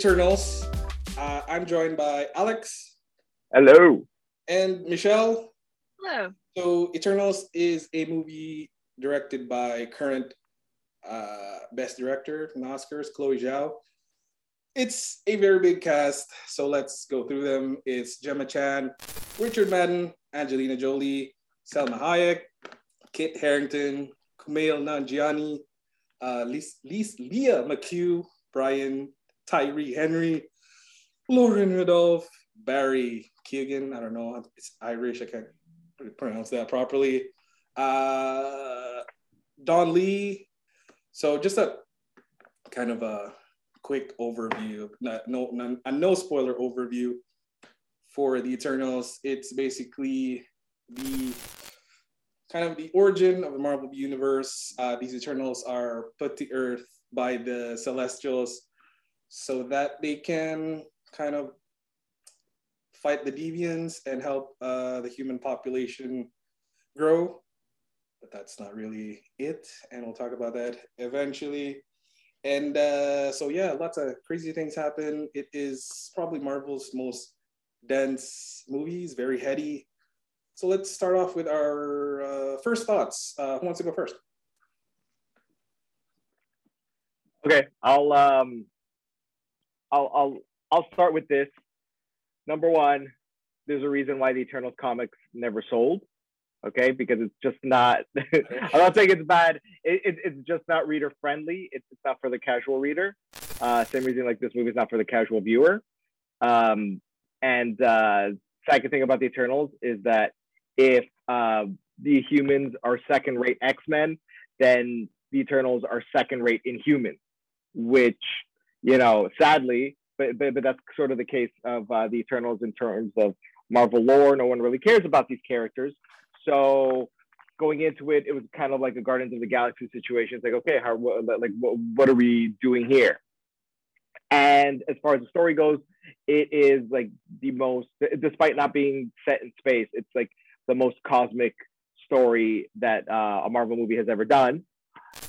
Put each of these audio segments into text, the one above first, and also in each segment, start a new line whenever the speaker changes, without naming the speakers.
Eternals. Uh, I'm joined by Alex.
Hello.
And Michelle.
Hello.
So Eternals is a movie directed by current uh, Best Director in the Oscars, Chloe Zhao. It's a very big cast, so let's go through them. It's Gemma Chan, Richard Madden, Angelina Jolie, Salma Hayek, Kit Harington, Kumail Nanjiani, uh, Lia McHugh, Brian Tyree Henry, Lauren Ridloff, Barry Keoghan. I don't know. It's Irish. I can't pronounce that properly. Uh, Don Lee. So just a kind of a quick overview, no, no, a no spoiler overview for the Eternals. It's basically the kind of the origin of the Marvel universe. Uh, these Eternals are put to Earth by the Celestials so that they can kind of fight the deviants and help uh, the human population grow. But that's not really it, and we'll talk about that eventually. And uh, so, yeah, lots of crazy things happen. It is probably Marvel's most dense movies, very heady, so let's start off with our uh, first thoughts. Uh, who wants to go first?
Okay, I'll um, I'll I'll I'll start with this. Number one, there's a reason why the Eternals comics never sold. Okay, because it's just not. I don't think it's bad. It, it, it's just not reader friendly. It's, it's not for the casual reader. Uh, same reason like this movie is not for the casual viewer. Um, and uh, second thing about the Eternals is that if uh, the humans are second rate X Men, then the Eternals are second rate Inhumans, which, you know, sadly, but, but, but that's sort of the case of uh, the Eternals in terms of Marvel lore. No one really cares about these characters. So going into it, it was kind of like a Guardians of the Galaxy situation. It's like, okay, how, like, what, what are we doing here? And as far as the story goes, it is like the most, despite not being set in space, it's like the most cosmic story that uh, a Marvel movie has ever done.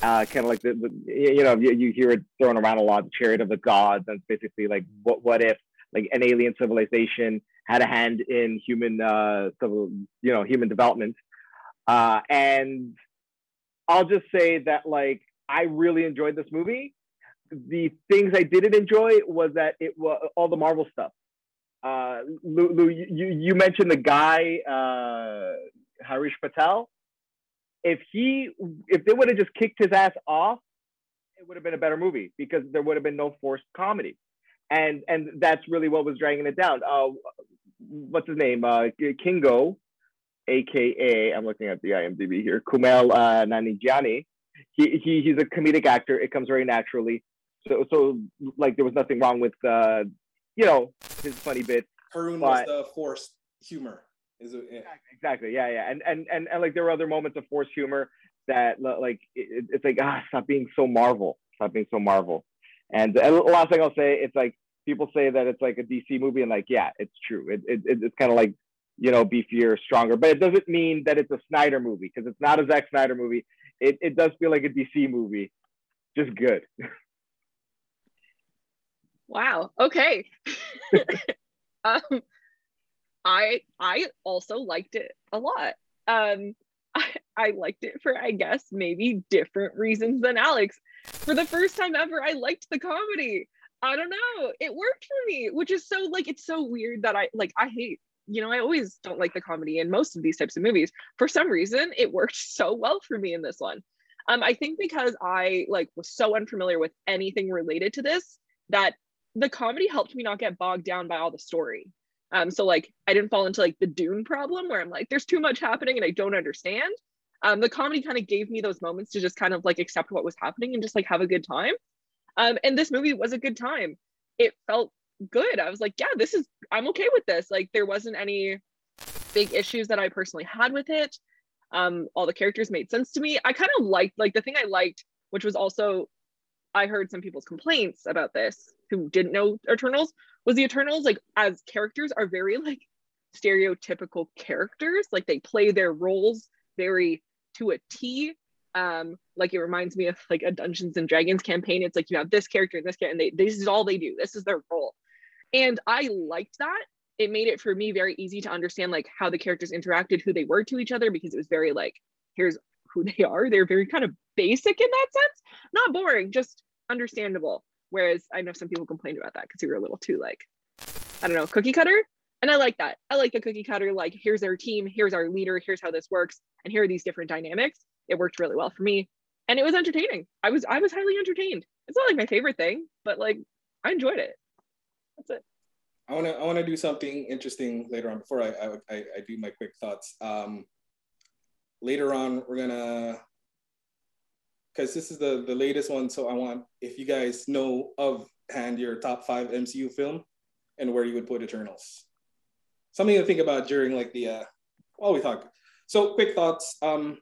Uh, kind of like the, the, you know you, you hear it thrown around a lot, the chariot of the gods, and it's basically like what what if like an alien civilization had a hand in human uh, you know human development, uh, and I'll just say that like I really enjoyed this movie. The things I didn't enjoy was that it was all the Marvel stuff uh, Lew, Lew you, you mentioned the guy, uh, Harish Patel. If he, if they would have just kicked his ass off, it would have been a better movie because there would have been no forced comedy, and and that's really what was dragging it down. Uh, what's his name? Uh, Kingo, aka I'm looking at the IMDb here. Kumail uh, Nanjiani. He, he he's a comedic actor. It comes very naturally. So so like there was nothing wrong with uh, you know, his funny bit.
Karun was the forced humor. Is it?
Yeah. Exactly. Yeah, yeah. And, and and and like there were other moments of forced humor that like it, it's like ah, stop being so Marvel. Stop being so Marvel. And, and the last thing I'll say, it's like people say that it's like a DC movie, and like yeah, it's true. It, it it's kind of like you know beefier, stronger, but it doesn't mean that it's a Snyder movie because it's not a Zack Snyder movie. It it does feel like a DC movie, just good.
Wow. Okay. um, I I also liked it a lot. Um, I, I liked it for I guess maybe different reasons than Alex. For the first time ever, I liked the comedy. I don't know. It worked for me, which is so like it's so weird that I like I hate you know, I always don't like the comedy in most of these types of movies. For some reason, it worked so well for me in this one. Um, I think because I like was so unfamiliar with anything related to this that the comedy helped me not get bogged down by all the story. Um, so like I didn't fall into like the Dune problem where I'm like, there's too much happening and I don't understand. Um, the comedy kind of gave me those moments to just kind of like accept what was happening and just like have a good time. Um, and this movie was a good time. It felt good. I was like, yeah, this is I'm okay with this. Like there wasn't any big issues that I personally had with it. Um, all the characters made sense to me. I kind of liked like the thing I liked, which was also I heard some people's complaints about this who didn't know Eternals was the Eternals like as characters are very like stereotypical characters like they play their roles very to a T Um, like it reminds me of like a Dungeons and Dragons campaign. It's like you have this character and this character, and they this is all they do. This is their role. And I liked that. It made it for me very easy to understand like how the characters interacted, who they were to each other, because it was very like, here's who they are. They're very kind of basic in that sense. Not boring, just understandable. Whereas I know some people complained about that because we were a little too like, I don't know, cookie cutter. And I like that. I like the cookie cutter, like here's our team, here's our leader, here's how this works, and here are these different dynamics. It worked really well for me. And it was entertaining. I was I was highly entertained. It's not like my favorite thing, but like I enjoyed it. That's it.
I want to I want to do something interesting later on before I I, I do my quick thoughts. Um, later on, we're gonna because this is the the latest one. So I want if you guys know of hand your top five MCU film and where you would put Eternals. Something to think about during like the uh, while we talk. So quick thoughts. Um,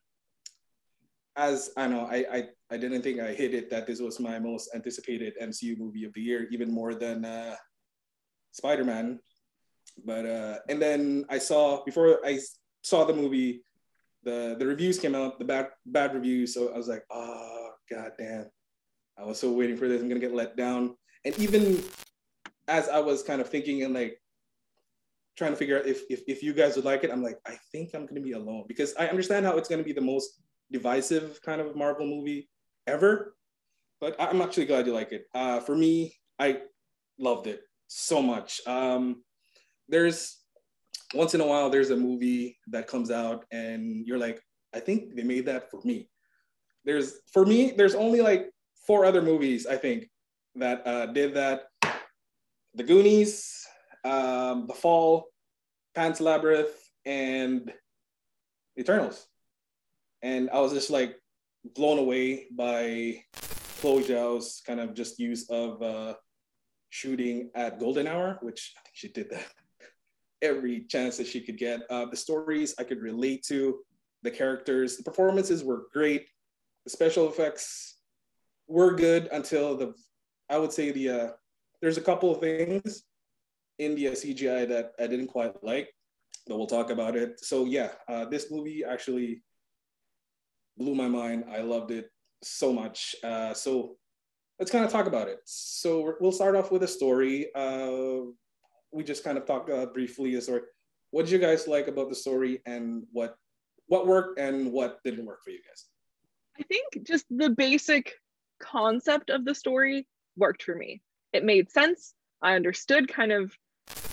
as I know, I, I I didn't think I hit it that this was my most anticipated MCU movie of the year, even more than uh, Spider Man. But uh, and then I saw before I saw the movie, the the reviews came out, the bad bad reviews. So I was like, oh god damn, I was so waiting for this. I'm gonna get let down. And even as I was kind of thinking and like trying to figure out if, if if you guys would like it, I'm like, I think I'm gonna be alone because I understand how it's gonna be the most divisive kind of Marvel movie ever. But I'm actually glad you like it. Uh, for me, I loved it so much. Um, there's once in a while there's a movie that comes out and you're like, I think they made that for me. There's for me, there's only like four other movies I think that uh, did that. The Goonies, um, The Fall, Pan's Labyrinth, and Eternals. And I was just like blown away by Chloe Zhao's kind of just use of uh, shooting at Golden Hour, which I think she did that every chance that she could get. Uh, the stories I could relate to, the characters, the performances were great. The special effects were good until the, I would say the, uh, there's a couple of things in the CGI that I didn't quite like, but we'll talk about it. So yeah, uh, this movie actually blew my mind. I loved it so much. Uh, so let's kind of talk about it. So we'll start off with a story. Uh, we just kind of talked uh, briefly the story. What did you guys like about the story, and what what worked and what didn't work for you guys?
I think just the basic concept of the story worked for me. It made sense. I understood kind of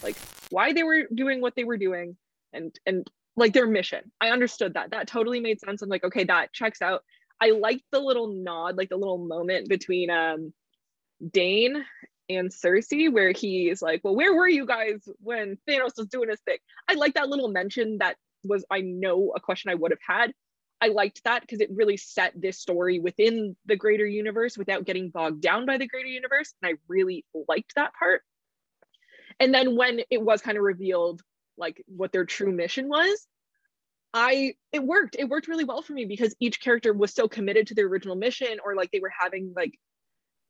like why they were doing what they were doing and and like their mission. I understood that. That totally made sense. I'm like, okay, that checks out. I liked the little nod, like the little moment between um Dane and Cersei, where he's like, Well, where were you guys when Thanos was doing his thing? I like that little mention that was I know a question I would have had. I liked that because it really set this story within the greater universe without getting bogged down by the greater universe. And I really liked that part. And then when it was kind of revealed like what their true mission was, I it worked. It worked really well for me because each character was so committed to their original mission or like they were having like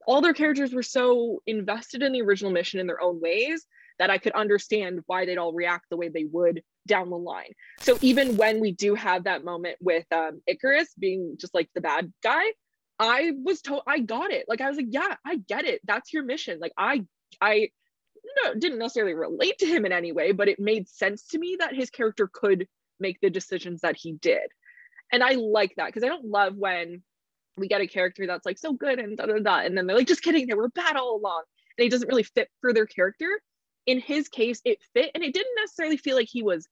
all their characters were so invested in the original mission in their own ways that I could understand why they'd all react the way they would down the line. So even when we do have that moment with um, Ikaris being just like the bad guy, I was told I got it. Like I was like, yeah, I get it. That's your mission. Like I, I no, didn't necessarily relate to him in any way, but it made sense to me that his character could make the decisions that he did. And I like that because I don't love when we get a character that's like so good and da da da. And then they're like, just kidding, they were bad all along. And he doesn't really fit for their character. In his case, it fit and it didn't necessarily feel like he was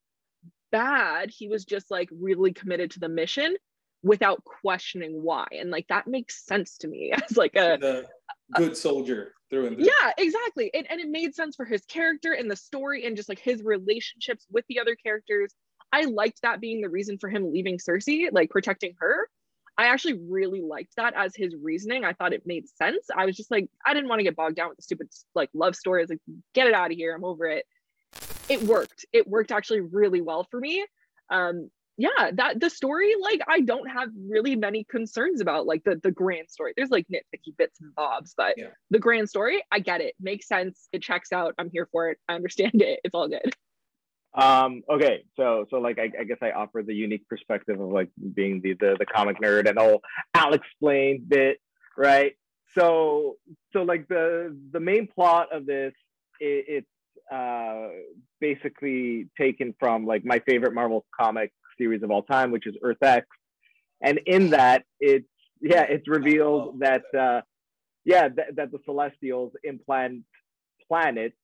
bad. He was just like really committed to the mission without questioning why. And like that makes sense to me as like a
the good soldier through and through.
Yeah, exactly. And, and it made sense for his character and the story and just like his relationships with the other characters. I liked that being the reason for him leaving Cersei, like protecting her. I actually really liked that as his reasoning. I thought it made sense. I was just like, I didn't want to get bogged down with the stupid like love story. I was like, get it out of here. I'm over it. It worked. It worked actually really well for me. Um, yeah, that the story, like I don't have really many concerns about like the the grand story. There's like nitpicky bits and bobs, but yeah. the grand story, I get it. Makes sense. It checks out. I'm here for it. I understand it. It's all good.
Um, okay, so so like I, I, guess I offer the unique perspective of like being the the, the comic nerd and whole Alex explain bit, right? So so like the the main plot of this it, it's uh, basically taken from like my favorite Marvel comic series of all time, which is Earth X, and in that it's yeah it's revealed that uh, yeah th- that the Celestials implant planets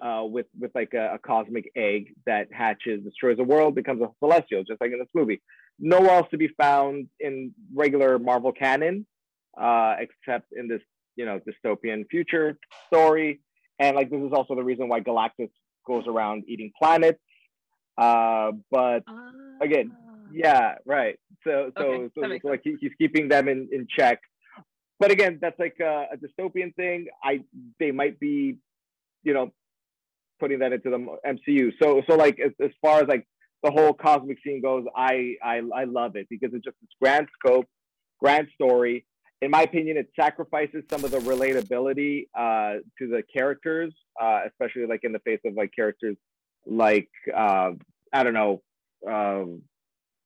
uh, with with like a, a, cosmic egg that hatches, destroys the world, becomes a celestial, just like in this movie. Nowhere else to be found in regular Marvel canon, uh, except in this you know dystopian future story. And like this is also the reason why Galactus goes around eating planets. Uh, but uh, again, yeah, right. So so okay, so, so like he, he's keeping them in in check. But again, that's like a, a dystopian thing. I they might be, you know, putting that into the MCU. So so like as, as far as like the whole cosmic scene goes, I I I love it because it's just this grand scope, grand story. In my opinion, it sacrifices some of the relatability uh, to the characters, uh, especially like in the face of like characters like uh, I don't know, um,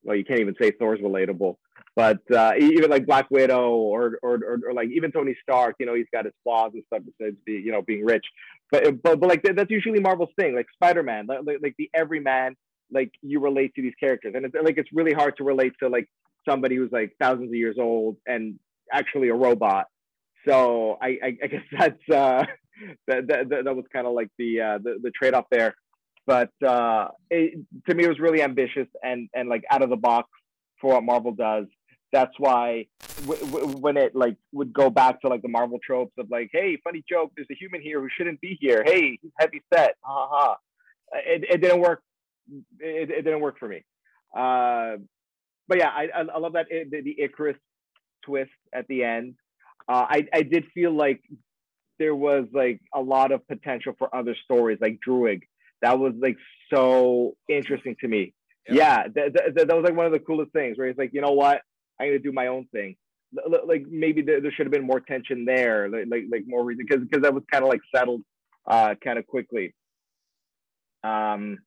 well you can't even say Thor's relatable, but uh, even like Black Widow or, or, or or like even Tony Stark, you know, he's got his flaws and stuff besides be you know being rich, but but but like that's usually Marvel's thing, like Spider Man, like, like the everyman, like you relate to these characters, and it's like it's really hard to relate to like somebody who's like thousands of years old and actually a robot. So I I, I guess that's uh that that, that was kind of like the uh the, the trade off there, but uh it, to me it was really ambitious and and like out of the box for what Marvel does that's why w- w- when it like would go back to like the Marvel tropes of like, hey, funny joke, there's a human here who shouldn't be here. Hey, he's heavy set, ha ha. It, it didn't work. It, it didn't work for me. Uh, but yeah, I, I love that the, the Ikaris twist at the end. Uh, I I did feel like there was like a lot of potential for other stories, like Druig. That was like so interesting to me. Yep. Yeah, that, that, that was like one of the coolest things where he's like, you know what? I'm gonna do my own thing. Like maybe there, there should have been more tension there, like like, like more reason because because that was kind of like settled uh, kind of quickly. Um,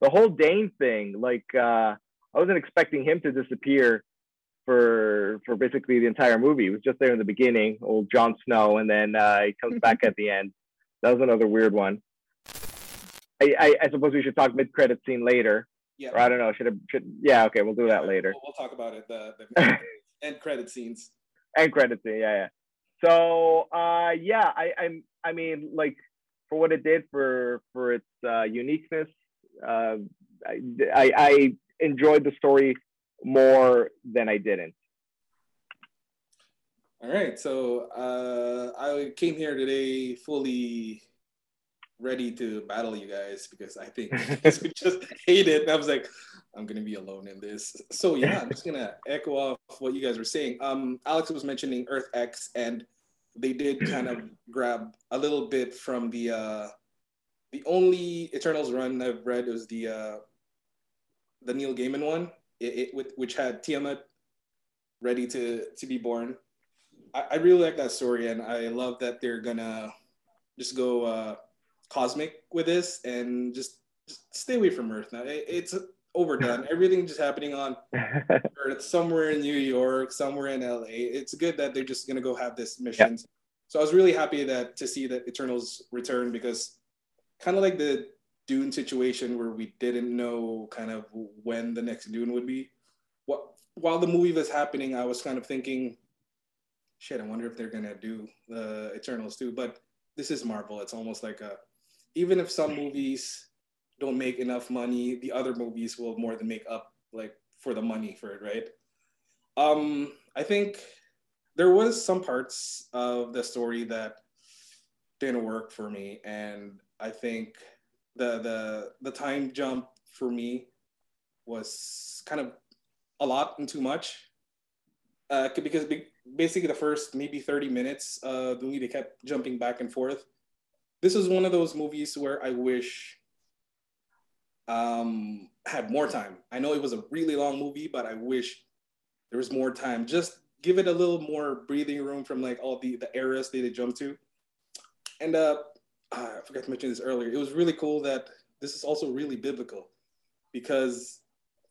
the whole Dane thing, like uh, I wasn't expecting him to disappear for for basically the entire movie. He was just there in the beginning, old Jon Snow, and then uh, he comes back at the end. That was another weird one. I, I, I suppose we should talk mid credit scene later. Yeah. Or I don't know. Should have. Should yeah. Okay, we'll do that later.
We'll, we'll talk about it. The, the end credit scenes.
End credit scene. Yeah, yeah. So uh, yeah, I I'm I mean like for what it did for for its uh, uniqueness, uh, I, I I enjoyed the story more than I didn't.
All right, so uh, I came here today fully ready to battle you guys because I think we just hate it. And I was like, I'm gonna be alone in this. So yeah, I'm just gonna echo off what you guys were saying. Um, Alex was mentioning Earth X, and they did kind of grab a little bit from the uh, the only Eternals run I've read was the uh, the Neil Gaiman one, it, it which had Tiamut ready to to be born. I, I really like that story, and I love that they're gonna just go. Uh, cosmic with this and just, just stay away from Earth now. It, it's overdone. Everything just happening on Earth, somewhere in New York, somewhere in LA. It's good that they're just gonna go have this mission. So I was really happy that to see that Eternals return because kind of like the Dune situation where we didn't know kind of when the next Dune would be. What while the movie was happening, I was kind of thinking, shit, I wonder if they're gonna do the Eternals too. But this is Marvel. It's almost like a even if some movies don't make enough money, the other movies will more than make up like for the money for it, right? Um, I think there was some parts of the story that didn't work for me, and I think the the the time jump for me was kind of a lot and too much. Uh, because basically the first maybe 30 minutes, uh, the movie they kept jumping back and forth this is one of those movies where I wish um had more time. I know it was a really long movie, but I wish there was more time. Just give it a little more breathing room from like all the the eras they, they jump to. And uh, I forgot to mention this earlier. It was really cool that this is also really biblical because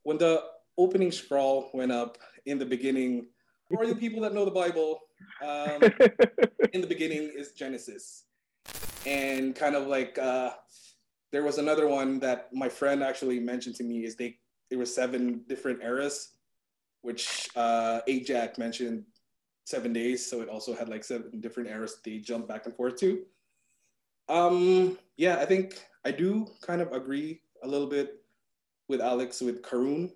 when the opening scroll went up in the beginning, for the people that know the Bible, um, in the beginning is Genesis. And kind of like uh, there was another one that my friend actually mentioned to me is they there were seven different eras, which uh, Ajak mentioned seven days, so it also had like seven different eras they jumped back and forth to. Um, yeah, I think I do kind of agree a little bit with Alex with Karun.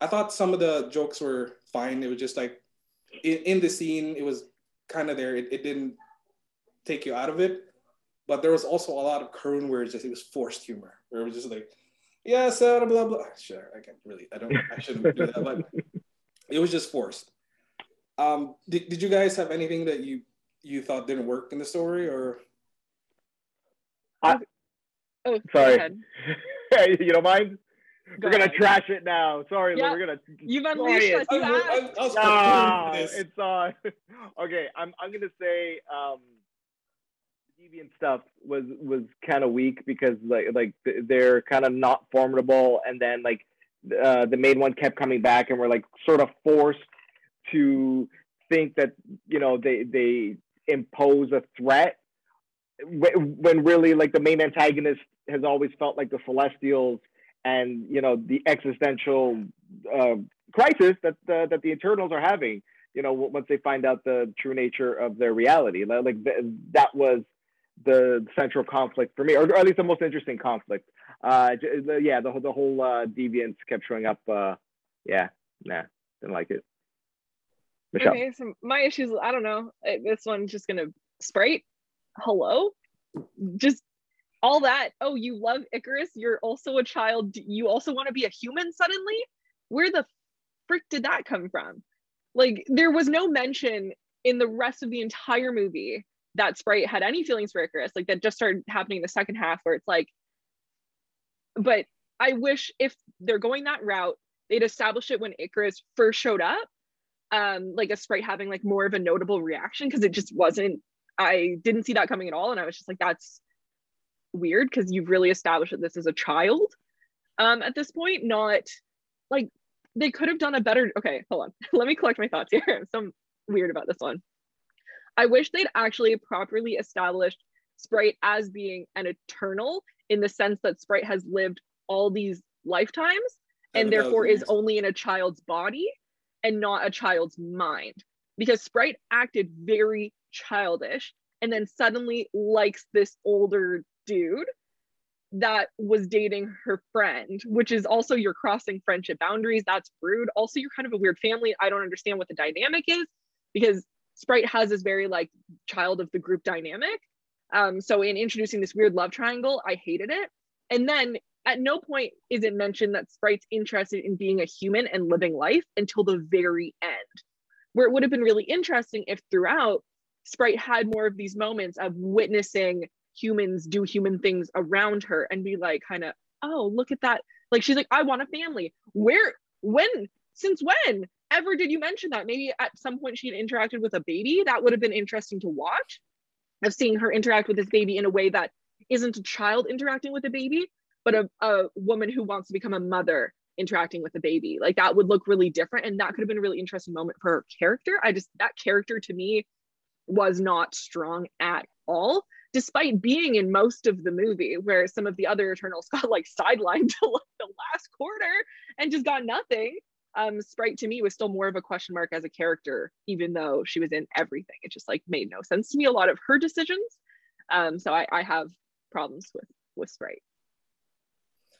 I thought some of the jokes were fine. It was just like in, in the scene, it was kind of there. It, it didn't take you out of it. But there was also a lot of Karun where it just it was forced humor, where it was just like, yeah, so blah blah. Sure, I can't really. I don't. I shouldn't do that, but it was just forced. Um, did, did you guys have anything that you you thought didn't work in the story, or?
I,
Oh,
Sorry.
Go
you don't mind?
Go
we're gonna trash it now. Sorry,
Yeah,
we're gonna.
You've
destroy
unleashed
it.
us. You
I, I,
asked.
I was
Ah,
prepared for this.
it's on. okay, I'm I'm gonna say um, deviant stuff was was kind of weak because like like they're kind of not formidable, and then like uh, the main one kept coming back, and we're like sort of forced to think that you know they they impose a threat wh- when really like the main antagonist has always felt like the celestials and you know the existential uh, crisis that the, that the Eternals are having. You know, once they find out the true nature of their reality, like that was the central conflict for me, or, or at least the most interesting conflict. Uh, yeah, the the whole uh, deviance kept showing up. Uh, yeah, nah, didn't like it. Michelle,
Okay, so my issues, I don't know. Uh, This one's just gonna sprite. Hello? Just all that. Oh, you love Ikaris. You're also a child. You also want to be a human suddenly? Where the frick did that come from? Like, there was no mention in the rest of the entire movie that Sprite had any feelings for Ikaris. Like, that just started happening in the second half where it's like, but I wish if they're going that route, they'd establish it when Ikaris first showed up um like a sprite having like more of a notable reaction because it just wasn't i didn't see that coming at all and i was just like that's weird because you've really established that this is a child. Um at this point not like they could have done a better okay hold on. Let me collect my thoughts here. I'm so weird about this one i wish they'd actually properly established sprite as being an eternal in the sense that sprite has lived all these lifetimes and therefore is only in a child's body and not a child's mind because Sprite acted very childish and then suddenly likes this older dude that was dating her friend, which is also you're crossing friendship boundaries. That's rude. Also, you're kind of a weird family. I don't understand what the dynamic is because Sprite has this very like child of the group dynamic. Um, so in introducing this weird love triangle, I hated it. And then at no point is it mentioned that Sprite's interested in being a human and living life until the very end, where it would have been really interesting if throughout Sprite had more of these moments of witnessing humans do human things around her and be like, kind of, oh, look at that. Like, she's like, I want a family. Where, when, since when ever did you mention that? Maybe at some point she had interacted with a baby. That would have been interesting to watch of seeing her interact with this baby in a way that isn't a child interacting with a baby, but a, a woman who wants to become a mother interacting with a baby. Like that would look really different. And that could have been a really interesting moment for her character. I just, that character to me was not strong at all, despite being in most of the movie, where some of the other Eternals got like sidelined to like the last quarter and just got nothing. Um, Sprite to me was still more of a question mark as a character, even though she was in everything. It just like made no sense to me. A lot of her decisions. Um, so I, I have problems with with Sprite.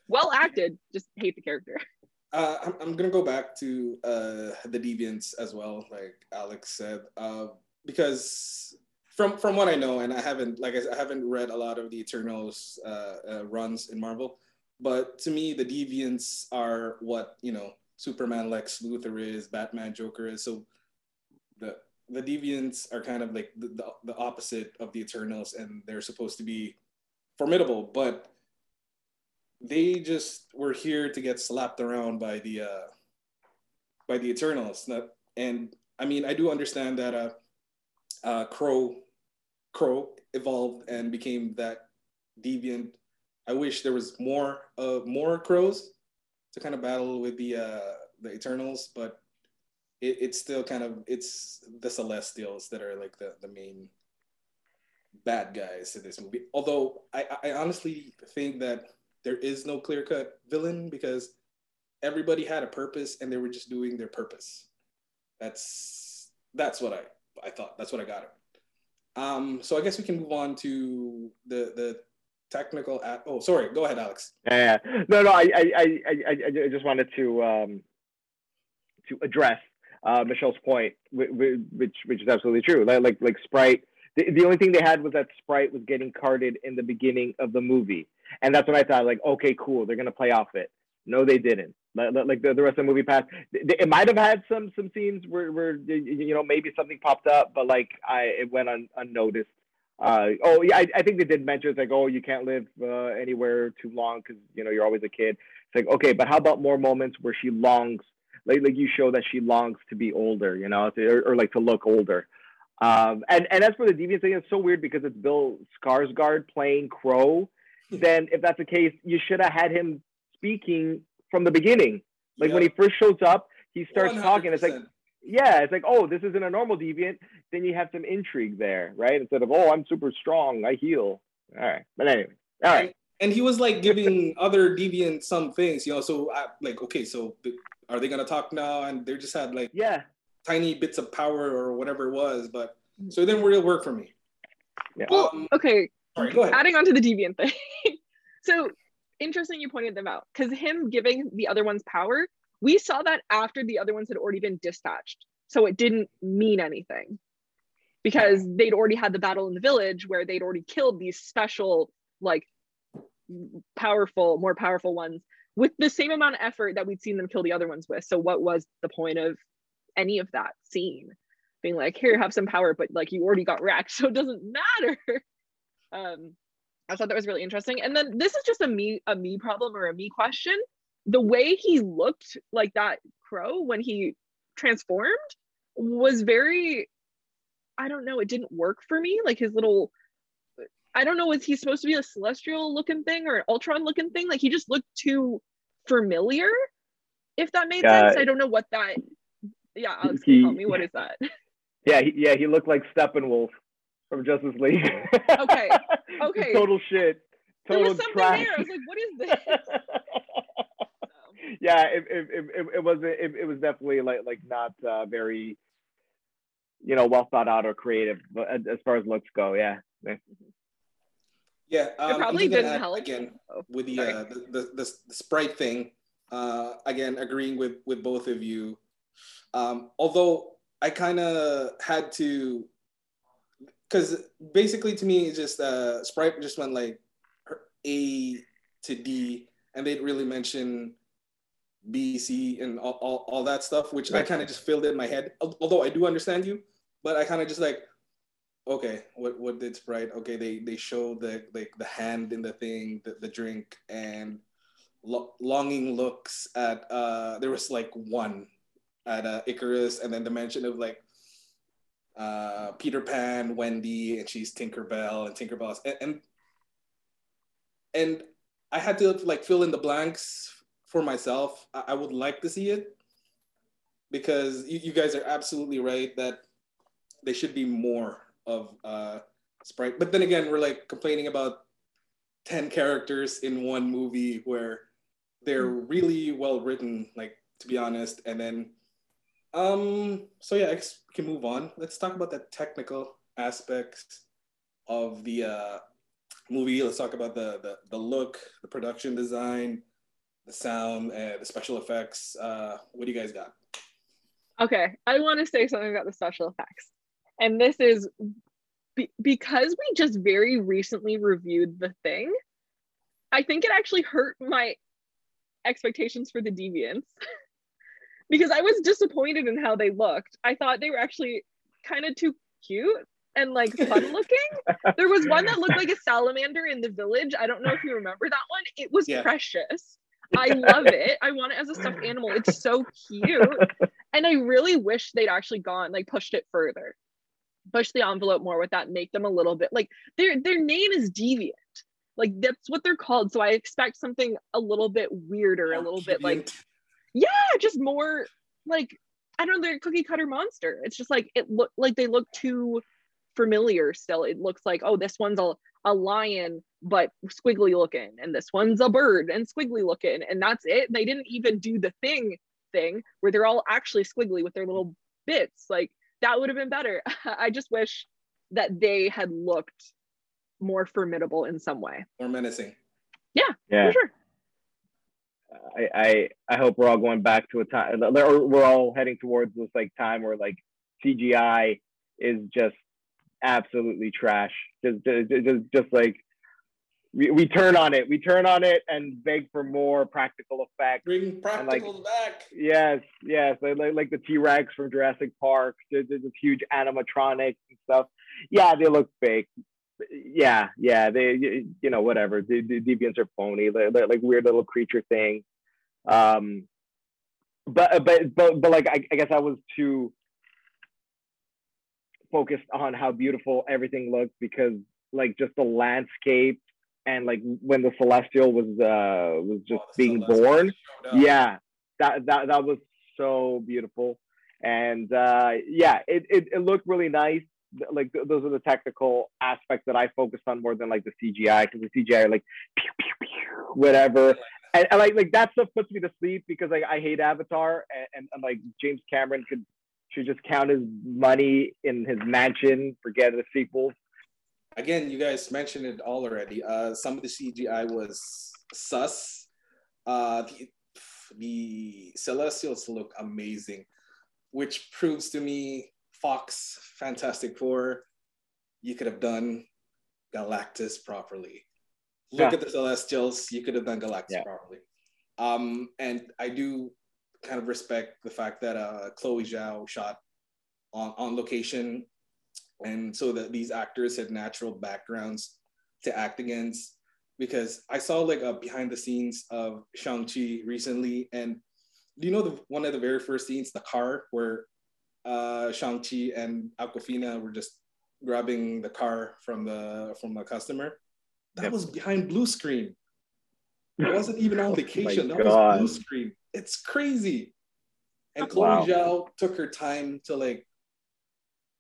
Well acted, just hate the character.
Uh, I'm, I'm gonna go back to uh, the deviants as well, like Alex said, uh, because from from what I know, and I haven't like I, I haven't read a lot of the Eternals uh, uh, runs in Marvel, but to me the deviants are what you know Superman, Lex Luthor is, Batman, Joker is. So the the deviants are kind of like the, the, the opposite of the Eternals, and they're supposed to be formidable, but they just were here to get slapped around by the uh, by the Eternals. And I mean, I do understand that uh, uh, Kro Kro evolved and became that deviant I wish there was more uh more crows to kind of battle with the uh the Eternals, but it, it's still kind of it's the Celestials that are like the the main bad guys in this movie. Although I, I honestly think that there is no clear cut villain because everybody had a purpose and they were just doing their purpose. That's that's what I I thought. That's what I got it. Um, so I guess we can move on to the the technical. At, oh, sorry. Go ahead, Alex.
Yeah, no, no. I I I I, just wanted to um to address uh, Michelle's point, which which is absolutely true. Like like, like Sprite. The, the only thing they had was that Sprite was getting carded in the beginning of the movie, and that's when I thought like, okay, cool, they're gonna play off it. No, they didn't. Like the, the rest of the movie passed. It might have had some some scenes where, where you know maybe something popped up, but like I it went un, unnoticed. Uh, oh yeah, I, I think they did mention it's like oh you can't live uh, anywhere too long because you know you're always a kid. It's like okay, but how about more moments where she longs, like like you show that she longs to be older, you know, or, or like to look older. Um, and and as for the deviant thing, it's so weird because it's Bill Skarsgård playing Kro. then if that's the case, you should have had him speaking from the beginning. Like yep. when he first shows up, he starts 100%. talking. It's like, yeah, it's like, oh, this isn't a normal deviant. Then you have some intrigue there, right? Instead of, oh, I'm super strong, I heal. All right, but anyway, all right.
And, he was like giving other deviants some things, you know. So I, like, okay, so are they gonna talk now? And they just had like,
yeah,
tiny bits of power or whatever it was. But so it didn't really work for me.
Yeah. Well, um, okay. Sorry, go ahead. Adding on to the deviant thing. so interesting you pointed them out because him giving the other ones power, we saw that after the other ones had already been dispatched. So it didn't mean anything because they'd already had the battle in the village where they'd already killed these special, like powerful, more powerful ones with the same amount of effort that we'd seen them kill the other ones with. So what was the point of any of that scene? Being like, here, have some power, but like you already got wrecked, so it doesn't matter. Um, I thought that was really interesting. And then this is just a me a me problem or a me question. The way he looked like that crow when he transformed was very I don't know, it didn't work for me. Like his little I don't know, was he supposed to be a celestial looking thing or an Ultron looking thing? Like he just looked too familiar, if that made uh, sense. I don't know what that yeah, Alex, he, help me. What is that?
Yeah, he, yeah, he looked like Steppenwolf from Justice League.
okay. Okay.
Total shit. Total there was something trash. there.
I was like, what is this?
yeah, it, it, it, it was it, it was definitely like like not uh, very you know well thought out or creative but as far as looks go yeah.
Yeah.
Um, it probably didn't help.
again oh, with the, uh, the, the, the, the sprite thing uh, again agreeing with with both of you. Um, although i kind of had to because basically to me it's just uh sprite just went like a to d and they'd really mention b c and all, all, all that stuff which right. i kind of just filled in my head although i do understand you but i kind of just like okay what what did sprite okay they they showed the like the hand in the thing the, the drink and lo- longing looks at uh there was like one at uh, Ikaris and then the mention of like uh, Peter Pan, Wendy, and she's Tinkerbell, and Tinkerbell, and, and and I had to like fill in the blanks for myself. I, I would like to see it because you, you, guys are absolutely right that they should be more of uh, Sprite. But then again, we're like complaining about ten characters in one movie where they're hmm. really well written, like to be honest, and then um, so yeah, I guess we can move on. Let's talk about the technical aspects of the uh, movie. Let's talk about the, the the look, the production design, the sound, and the special effects. Uh, what do you guys got?
Okay, I want to say something about the special effects, and this is be- because we just very recently reviewed the thing. I think it actually hurt my expectations for the deviants. because I was disappointed in how they looked. I thought they were actually kind of too cute and like fun looking. there was one that looked like a salamander in the village. I don't know if you remember that one. It was yeah. precious. I love it. I want it as a stuffed animal. It's so cute. And I really wish they'd actually gone like pushed it further. Push the envelope more with that, make them a little bit like their their name is deviant. Like that's what they're called. So I expect something a little bit weirder, a little bit like yeah, just more like I don't know, they're a cookie cutter monster. It's just like it look like they look too familiar still. It looks like, oh, this one's a, a lion, but squiggly looking, and this one's a bird and squiggly looking, and that's it. They didn't even do the thing thing where they're all actually squiggly with their little bits. Like that would have been better. I just wish that they had looked more formidable in some way.
More menacing.
Yeah, yeah. for sure.
I, I I hope we're all going back to a time or we're all heading towards this like time where like CGI is just absolutely trash. Just just just, like we, we turn on it. We turn on it and beg for more practical effects.
Bring practicals
like,
back.
Yes, yes. Like, like the T Rex from Jurassic Park. There's, there's huge animatronics and stuff. Yeah, they look fake yeah, yeah, they, you know, whatever. The, the deviants are phony. They're, they're, like weird little creature thing. Um, but but but but like I, I guess I was too focused on how beautiful everything looked because like just the landscape and like when the celestial was uh was just oh, being born. yeah that that that was so beautiful. And uh yeah it, it it looked really nice. Like th- those are the technical aspects that I focused on more than like the CGI because the CGI are like pew, pew, pew, whatever. And, and, like like that stuff puts me to sleep because like I hate Avatar and, and, and, like James Cameron could should just count his money in his mansion, forget the sequels.
Again, you guys mentioned it all already. Uh, some of the CGI was sus. Uh, the, the Celestials look amazing, which proves to me Fox, Fantastic Four, you could have done Galactus properly. Look yeah. at the Celestials, you could have done Galactus yeah. properly. Um, and I do kind of respect the fact that uh, Chloe Zhao shot on, on location, and so that these actors had natural backgrounds to act against. Because I saw like a behind the scenes of Shang Chi recently, and do you know the one of the very first scenes, the car where uh, Shang-Chi and Awkwafina were just grabbing the car from the from the customer. That yep. was behind blue screen. It wasn't even on vacation. oh that God. was blue screen. It's crazy. And Chloe wow. Zhao took her time to like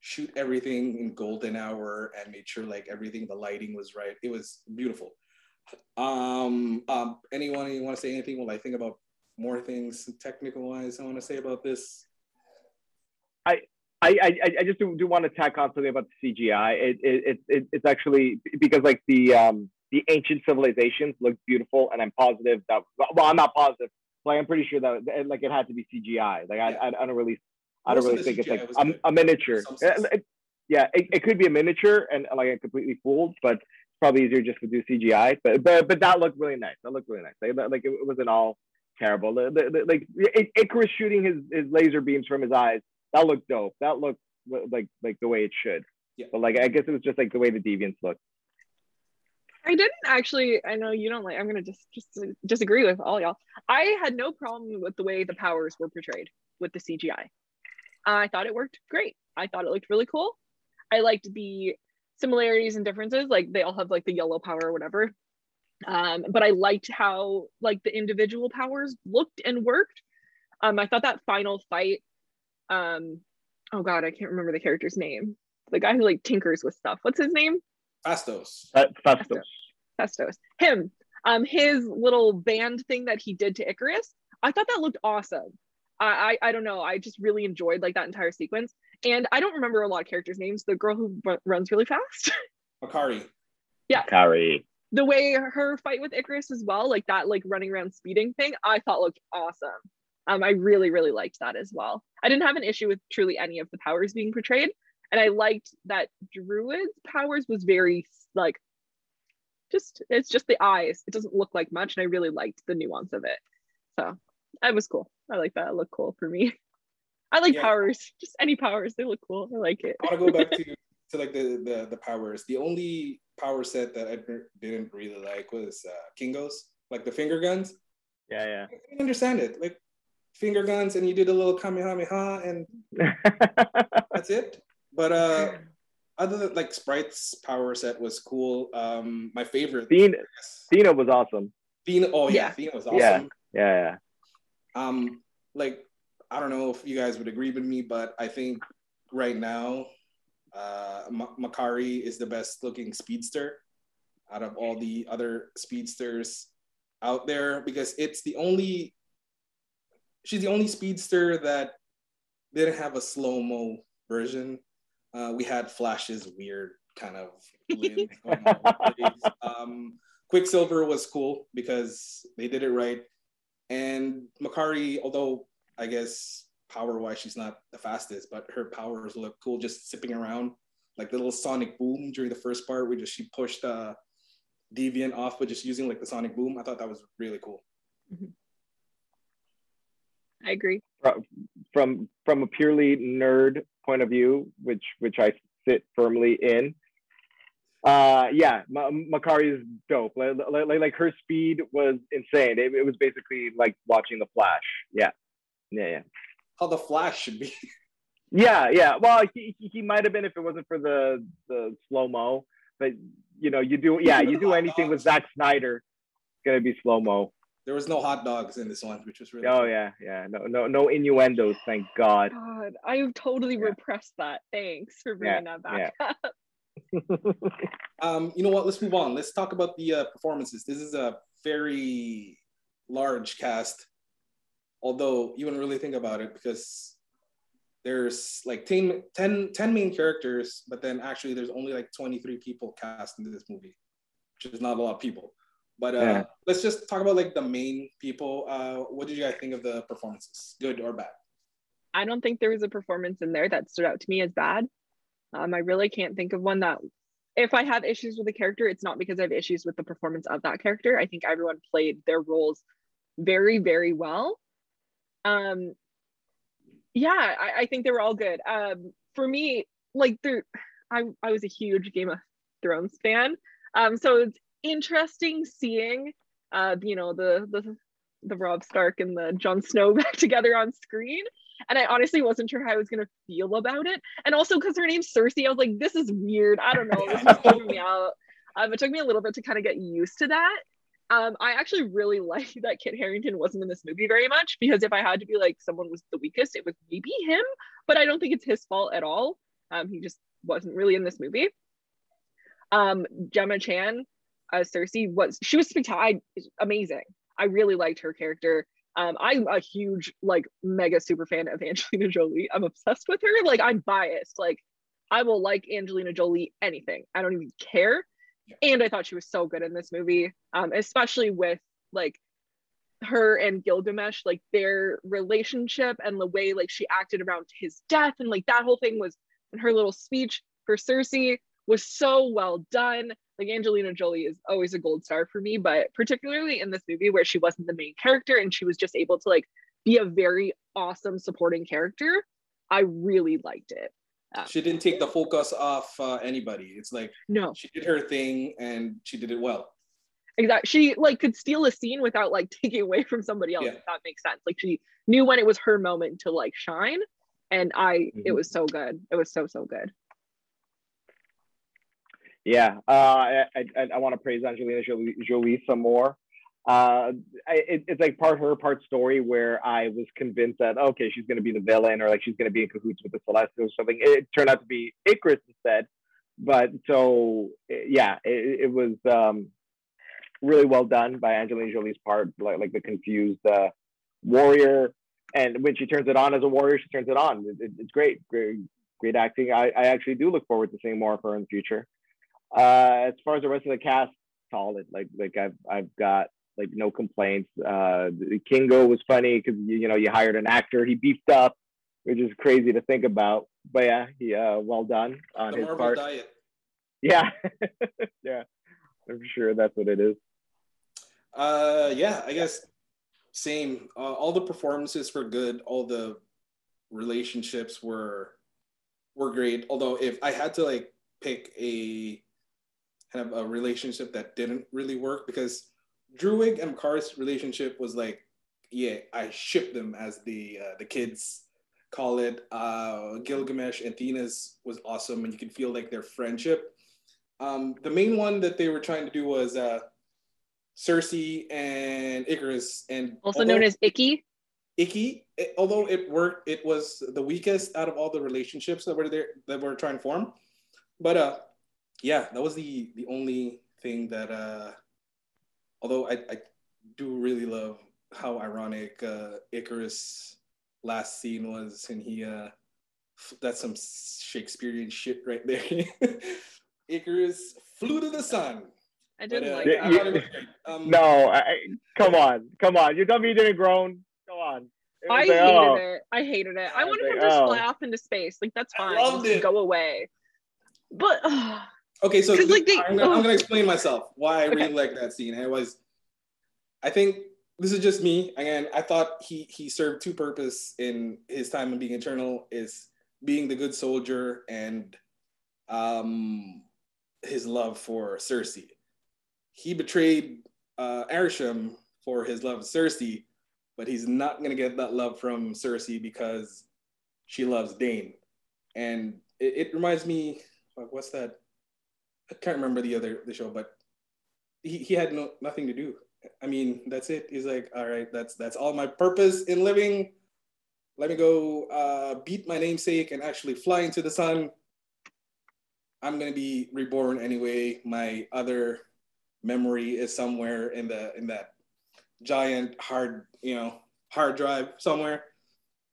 shoot everything in golden hour and made sure like everything, the lighting was right. It was beautiful. Um, um, anyone you want to say anything while I think about more things technical wise I want to say about this?
I, I, I, just do, do want to tack on something about the CGI. It, it, it, it's actually because like the um, the ancient civilizations look beautiful, and I'm positive that well, I'm not positive, like I'm pretty sure that like it had to be CGI. Like I, I, I don't really, I don't really think it's like a, a, miniature. Yeah, it, it could be a miniature and like I completely fooled, but it's probably easier just to do CGI. But but but that looked really nice. That looked really nice. Like, like it, wasn't all terrible. The, the, the, like Ikaris shooting his, his laser beams from his eyes that looked dope. That looked like like the way it should. Yeah. But like I guess it was just like the way the deviants looked.
I didn't actually. I know you don't like. I'm gonna just just disagree with all y'all. I had no problem with the way the powers were portrayed with the CGI. I thought it worked great. I thought it looked really cool. I liked the similarities and differences. Like they all have like the yellow power or whatever. Um, but I liked how like the individual powers looked and worked. Um, I thought that final fight um oh god i can't remember the character's name the guy who like tinkers with stuff what's his name
Phastos.
Fastos.
Phastos. Him. Um, his little band thing that he did to Ikaris. I thought that looked awesome. I, I, I don't know. I just really enjoyed like that entire sequence. And I don't remember a lot of characters' names. The girl who r- runs really fast.
Makkari.
Yeah.
Makkari.
The way her fight with Ikaris as well, like that, like running around speeding thing, I thought looked awesome. Um, I really, really liked that as well. I didn't have an issue with truly any of the powers being portrayed. And I liked that Druig's powers was very like just it's just the eyes. It doesn't look like much. And I really liked the nuance of it. So that was cool. I like that. It looked cool for me. I like yeah. powers, just any powers. They look cool. I like it.
I want to go back to to like the, the the powers. The only power set that I didn't really like was uh, Kingo's, like the finger guns.
Yeah, yeah.
I didn't understand it. Like finger guns and you did a little kamehameha and that's it. But uh, other than like Sprite's power set was cool. Um, my favorite.
Thena, Thena was awesome.
Thena, oh yeah, yeah. Thena was awesome.
Yeah, yeah, yeah.
Um, like I don't know if you guys would agree with me, but I think right now, uh, Makkari is the best looking speedster out of all the other speedsters out there because it's the only she's the only speedster that didn't have a slow mo version. Uh, we had Flash's weird kind of um, Quicksilver was cool because they did it right, and Makkari, although I guess power wise she's not the fastest, but her powers look cool just zipping around like the little sonic boom during the first part where just she pushed uh, Deviant off but just using like the sonic boom. I thought that was really cool.
Mm-hmm. I agree.
From from a purely nerd point of view, which which I sit firmly in, uh, yeah, M- Makkari is dope. Like, like, like her speed was insane. It, it was basically like watching the Flash. Yeah, yeah, yeah.
How the Flash should be.
yeah, yeah. Well, he, he might have been if it wasn't for the the slow mo. But you know, you do yeah, you do anything with Zack Snyder, it's gonna be slow mo.
There was no hot dogs in this one, which was really.
Oh cool. yeah, yeah. No, no, no innuendos. Thank God.
God, I have totally yeah. repressed that. Thanks for bringing yeah, that back yeah.
up. um, you know what? Let's move on. Let's talk about the uh, performances. This is a very large cast, although you wouldn't really think about it because there's like 10, 10, 10 main characters, but then actually there's only like 23 people cast in this movie, which is not a lot of people. But uh, yeah. let's just talk about like the main people. Uh, what did you guys think of the performances, good or bad?
I don't think there was a performance in there that stood out to me as bad. Um, I really can't think of one that, if I have issues with a character, it's not because I have issues with the performance of that character. I think everyone played their roles very, very well. Um, yeah, I, I think they were all good. Um, for me, like, there, I I was a huge Game of Thrones fan. Um, so it's interesting seeing uh you know the the the Rob Stark and the Jon Snow back together on screen. And I honestly wasn't sure how I was gonna feel about it. And also because her name's Sersi, I was like, this is weird. I don't know. This is freaking me out. Um, it took me a little bit to kind of get used to that. Um, I actually really like that Kit Harington wasn't in this movie very much because if I had to be like someone was the weakest, it was maybe him. But I don't think it's his fault at all. Um, he just wasn't really in this movie. Um, Gemma Chan, as Sersi was she was spectacular, amazing. I really liked her character. Um, I'm a huge like mega super fan of Angelina Jolie. I'm obsessed with her. Like I'm biased. Like I will like Angelina Jolie anything. I don't even care. And I thought she was so good in this movie, um, especially with like her and Gilgamesh, like their relationship and the way like she acted around his death and like that whole thing was in her little speech for Sersi was so well done like Angelina Jolie is always a gold star for me, but particularly in this movie where she wasn't the main character and she was just able to like be a very awesome supporting character, I really liked it.
Um, she didn't take the focus off uh, anybody. It's like
no,
she did her thing and she did it well.
Exactly. She like could steal a scene without like taking away from somebody else. Yeah. If that makes sense. Like she knew when it was her moment to like shine, and I mm-hmm. it was so good. It was so so good.
Yeah, uh, I, I, I want to praise Angelina Jolie, Jolie some more. Uh, it, it's like part her, part story where I was convinced that okay, she's going to be the villain or like she's going to be in cahoots with the Celestials or something. It turned out to be Ikaris instead. But so yeah, it, it was um, really well done by Angelina Jolie's part, like like the confused uh, warrior. And when she turns it on as a warrior, she turns it on. It, it's great, great, great acting. I, I actually do look forward to seeing more of her in the future. Uh, as far as the rest of the cast, solid. Like like I've I've got like no complaints. Uh, Kingo was funny because you, you know you hired an actor. He beefed up, which is crazy to think about. But yeah, he uh, well done on the his Marvel part. Diet. Yeah, yeah, I'm sure that's what it is.
Uh, yeah, I guess same. Uh, all the performances were good. All the relationships were were great. Although if I had to like pick a kind of a relationship that didn't really work because Druig and Makkari's relationship was like, yeah, I shipped them as the uh, the kids call it. Uh, Gilgamesh and Thena's was awesome, and you can feel like their friendship. Um, the main one that they were trying to do was uh, Sersi and Ikaris, and
also known as Icky.
Icky, it, although it worked, it was the weakest out of all the relationships that were there that were trying to form. But uh, yeah, that was the the only thing that uh, although I, I do really love how ironic uh, Ikaris last scene was, and he uh, that's some Shakespearean shit right there. Icarus flew to the sun.
I didn't but, uh, like
that. um, no, I, come on, come on. You tell me you didn't groan. Go on.
I like, hated oh. it. I hated it. I wanted like, him to oh. fly off into space. Like that's fine. I loved it. Go away. But uh,
okay, so like they, I'm, gonna, I'm, gonna, explain myself why I okay. really like that scene. It was, I think this is just me. Again, I thought he he served two purpose in his time in being eternal is being the good soldier and um his love for Sersi. He betrayed uh, for his love of Sersi, but he's not gonna get that love from Sersi because she loves Dane. And it, it reminds me what's that? I can't remember the other the show, but he, he had no nothing to do. I mean, that's it. He's like, all right, that's that's all my purpose in living. Let me go uh, beat my namesake and actually fly into the sun. I'm gonna be reborn anyway. My other memory is somewhere in the in that giant hard, you know, hard drive somewhere.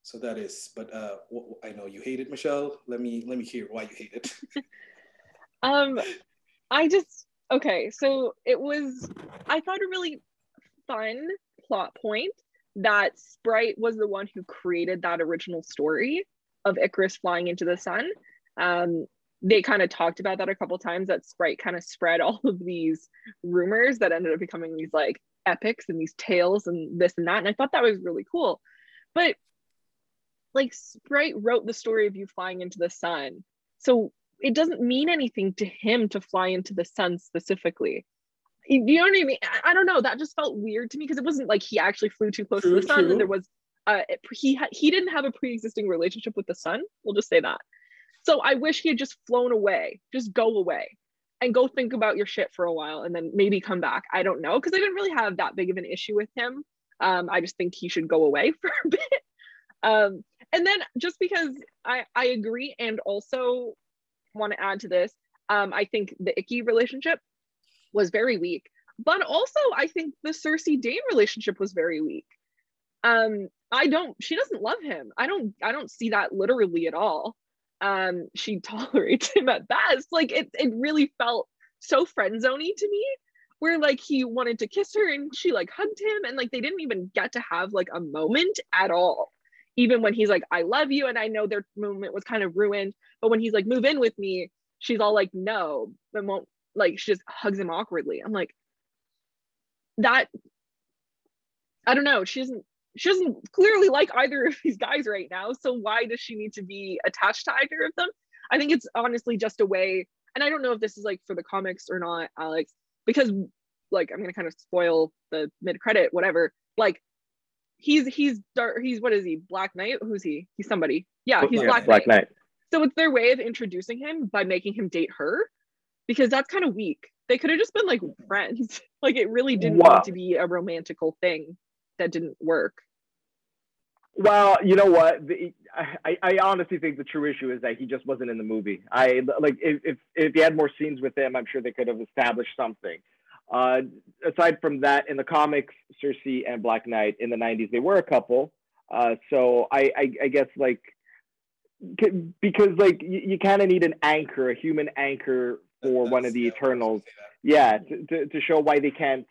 So that is, but uh, I know you hate it, Michelle. Let me let me hear why you hate it.
um, I just okay. So it was. I thought a really fun plot point that Sprite was the one who created that original story of Icarus flying into the sun. Um, they kind of talked about that a couple times. That Sprite kind of spread all of these rumors that ended up becoming these like epics and these tales and this and that. And I thought that was really cool. But like Sprite wrote the story of you flying into the sun. So it doesn't mean anything to him to fly into the sun specifically. You know what I mean? I, don't know. That just felt weird to me because it wasn't like he actually flew too close true, to the sun. And there was, uh, he ha- he didn't have a pre-existing relationship with the sun. We'll just say that. So I wish he had just flown away. Just go away and go think about your shit for a while and then maybe come back. I don't know because I didn't really have that big of an issue with him. Um, I just think he should go away for a bit. Um, and then just because I, I agree and also want to add to this, um, I think the Icky relationship was very weak. But also I think the Sersi Dane relationship was very weak. Um, I don't she doesn't love him. I don't I don't see that literally at all. Um, she tolerates him at best. Like it it really felt so friend zoney to me where like he wanted to kiss her and she like hugged him and like they didn't even get to have like a moment at all even when he's like, I love you, and I know their moment was kind of ruined, but when he's like, move in with me, she's all like, no, but won't like she just hugs him awkwardly. I'm like, that I don't know. She doesn't she doesn't clearly like either of these guys right now. So why does she need to be attached to either of them? I think it's honestly just a way, and I don't know if this is like for the comics or not, Alex, because like I'm gonna kind of spoil the mid credit, whatever. Like he's he's dark he's what is he black knight who's he he's somebody yeah oh, he's yeah, black, black knight. knight so it's their way of introducing him by making him date her because that's kind of weak they could have just been like friends like it really didn't wow. need to be a romantical thing that didn't work
well, you know what? The, I, I honestly think the true issue is that he just wasn't in the movie. I like if if, if you had more scenes with him, I'm sure they could have established something. Uh, aside from that, in the comics, Sersi and Black Knight in the 90s, they were a couple. Uh, so I, I, I, guess like because like you, you kind of need an anchor, a human anchor for That's, one of the yeah, Eternals. Yeah, to, to, to, show why they can't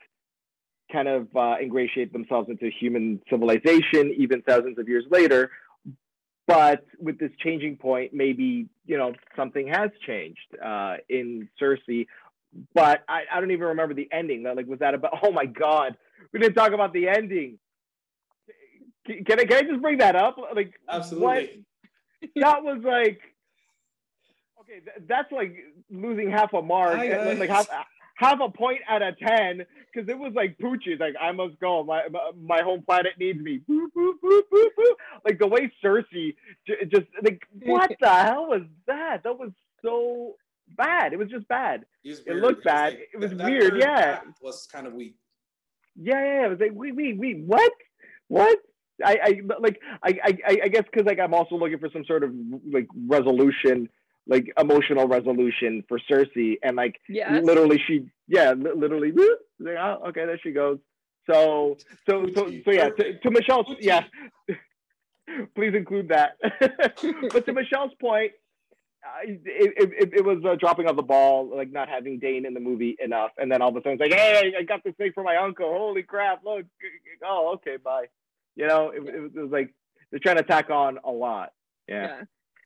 kind of uh, ingratiate themselves into human civilization even thousands of years later. But with this changing point, maybe you know something has changed uh, in Sersi but I, I don't even remember the ending. Like, was that about? Oh my god, we didn't talk about the ending. Can, can I can I just bring that up? Like,
absolutely.
What, that was like, okay, that's like losing half a mark. I, like half half a point out of ten because it was like Poochie's like I must go. My my home planet needs me. Boop, boop, boop, boop, boop. Like the way Sersi j- just like what the hell was that? That was so bad. It was just bad.
It,
it looked bad. Like, it was that, weird. yeah,
was kind of weak.
Yeah, yeah, yeah. It was like wait, wait, wait. What? What? I, I like I, I I guess because like I'm also looking for some sort of like resolution like emotional resolution for Sersi, and like yes. literally she yeah literally like, oh, okay there she goes. So so so so yeah to, to Michelle's yeah. Please include that. but to Michelle's point, uh, it, it, it, was uh, dropping of the ball, like not having Dane in the movie enough, and then all of a sudden it's like, hey, I got this thing for my uncle. Holy crap! Look, oh, okay, bye. You know, it, it, was, it was like they're trying to tack on a lot. Yeah. yeah.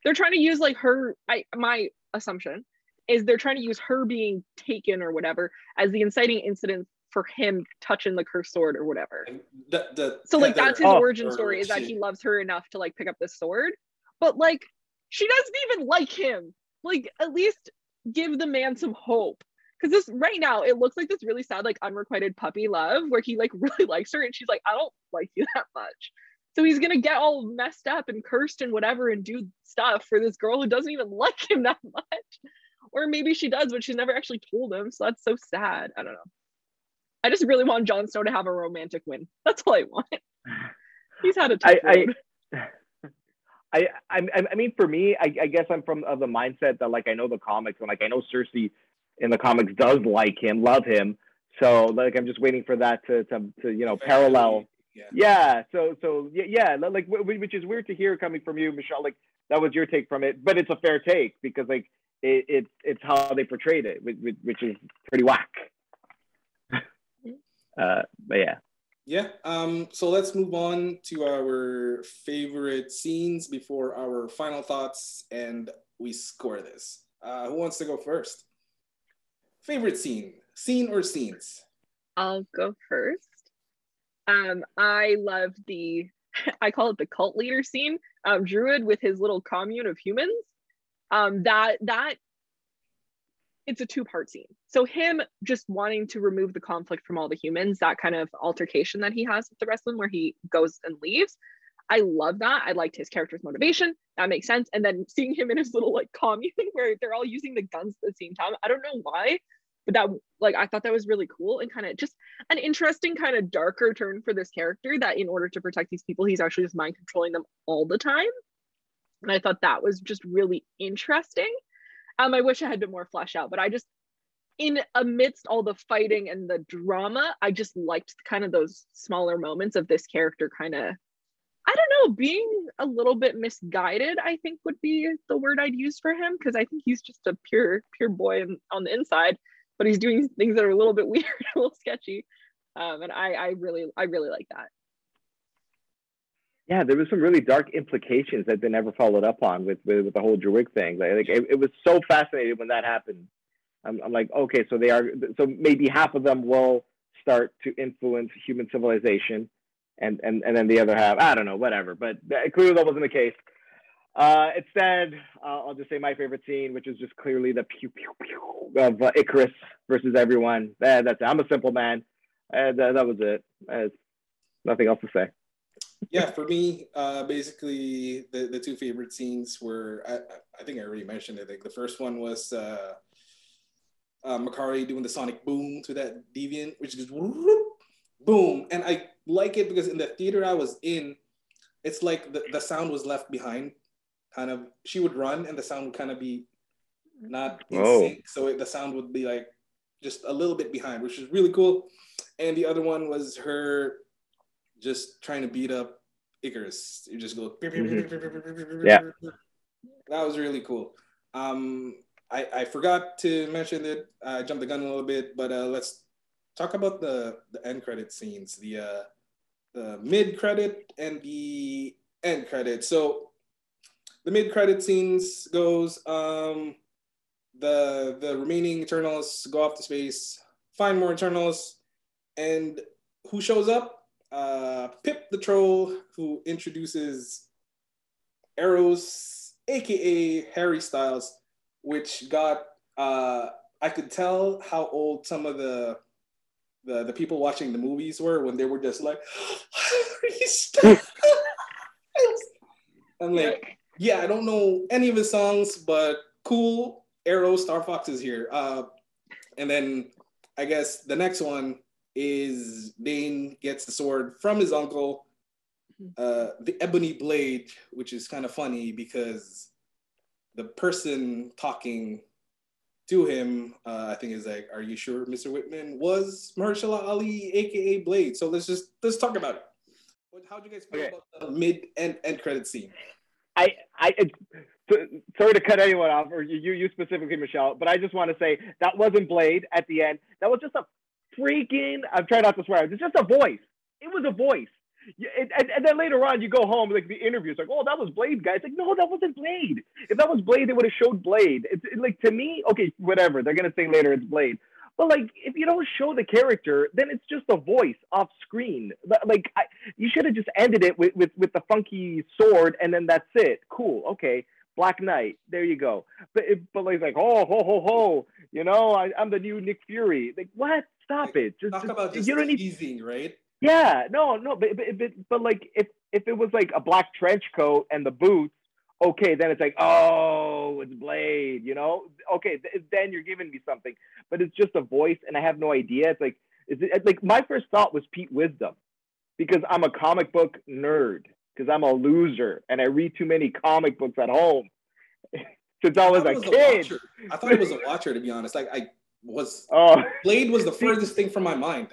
They're trying to use like her i my assumption is they're trying to use her being taken or whatever as the inciting incident for him touching the cursed sword or whatever.
The, the,
so like that's his oh, origin story is that he loves her enough to like pick up this sword. But like she doesn't even like him. Like at least give the man some hope because this right now it looks like this really sad like unrequited puppy love where he like really likes her and she's like i don't like you that much so he's gonna get all messed up and cursed and whatever and do stuff for this girl who doesn't even like him that much. Or maybe she does, but she's never actually told him. So that's so sad. I don't know. I just really want Jon Snow to have a romantic win. That's all I want. He's had a tough I,
I, I, I, mean, for me, I, I guess I'm from of the mindset that like I know the comics and like I know Sersi in the comics does like him, love him. So like I'm just waiting for that to to, to you know parallel yeah. yeah. So so yeah, yeah. Like which is weird to hear coming from you, Michelle. Like that was your take from it, but it's a fair take because like it, it's it's how they portrayed it, which, which is pretty whack. uh, but yeah.
Yeah. Um. So let's move on to our favorite scenes before our final thoughts, and we score this. Uh, who wants to go first? Favorite scene, scene or scenes?
I'll go first. Um, I love the, I call it the cult leader scene. Um, Druig with his little commune of humans. Um, that that it's a two part scene. So him just wanting to remove the conflict from all the humans, that kind of altercation that he has with the rest of them, where he goes and leaves. I love that. I liked his character's motivation. That makes sense. And then seeing him in his little like commune where they're all using the guns at the same time. I don't know why, but that like i thought that was really cool and kind of just an interesting kind of darker turn for this character that in order to protect these people he's actually just mind controlling them all the time. And i thought that was just really interesting. Um i wish i had been more fleshed out but i just in amidst all the fighting and the drama i just liked kind of those smaller moments of this character kind of I don't know, being a little bit misguided, I think would be the word I'd use for him because I think he's just a pure, pure boy on the inside but he's doing things that are a little bit weird, a little sketchy. Um, and I, I really, I really like that.
Yeah, there was some really dark implications that they never followed up on with with, with the whole Druig thing. Like, like it, it, was so fascinating when that happened. I'm, I'm like, okay, so they are, so maybe half of them will start to influence human civilization, and and and then the other half, I don't know, whatever. But clearly that wasn't the case. Uh, instead, uh, I'll just say my favorite scene, which is just clearly the pew pew pew of uh, Ikaris versus everyone. Uh, that's it. I'm a simple man. Uh, that, that was it. Uh, nothing else to say.
yeah, for me, uh, basically the, the two favorite scenes were I, I think I already mentioned it. Like the first one was uh, uh, Makkari doing the sonic boom to that deviant, which is boom, and I like it because in the theater I was in, it's like the, the sound was left behind kind of she would run and the sound would kind of be not in Whoa. sync so it, the sound would be like just a little bit behind which is really cool and the other one was her just trying to beat up Ikaris. you just go
mm-hmm. yeah
that was really cool um I, I forgot to mention it I jumped the gun a little bit but uh, let's talk about the the end credit scenes the uh the mid credit and the end credit so the mid credit scenes goes um, the the remaining Eternals go off to space, find more Eternals, and who shows up? Uh, Pip the Troll, who introduces Eros, aka Harry Styles, which got uh, I could tell how old some of the the, the people watching the movies were when they were just like, I'm like, yeah, I don't know any of his songs, but cool. Eros Star Fox is here. Uh, and then I guess the next one is Dane gets the sword from his uncle, uh, the Ebony Blade, which is kind of funny because the person talking to him, uh, I think is like, "Are you sure, Mr. Whitman was Mahershala Ali, aka Blade?" So let's just let's talk about it. How do you guys feel okay. about the mid and end credit scene?
I I sorry to cut anyone off, or you you specifically, Michelle, but I just want to say that wasn't Blade at the end. That was just a freaking. I'm trying not to swear. It's just a voice. It was a voice. And, and, then later on, you go home, like the interviews, like, oh, that was Blade, guys. Like, no, that wasn't Blade. If that was Blade, they would have showed Blade. It's it, like to me, okay, whatever. They're gonna say later it's Blade, but like, if you don't show the character, then it's just a voice off screen. Like, I, you should have just ended it with, with with the funky sword, and then that's it. Cool, okay. Black Knight, there you go. But if, but like, like, oh, ho, ho, ho, you know, I, am the new Nick Fury. Like, what? Stop like, it.
Just, talk just, about just you don't teasing, need... right?
Yeah, no, no, but, but but but like if if it was like a black trench coat and the boots, okay, then it's like oh, it's Blade, you know? Okay, th- then you're giving me something. But it's just a voice, and I have no idea. It's like is it like my first thought was Pete Wisdom, because I'm a comic book nerd, because I'm a loser and I read too many comic books at home since I was, I a was kid.
A I thought it was a watcher, to be honest. Like I was. Oh, Blade was the furthest thing from my mind.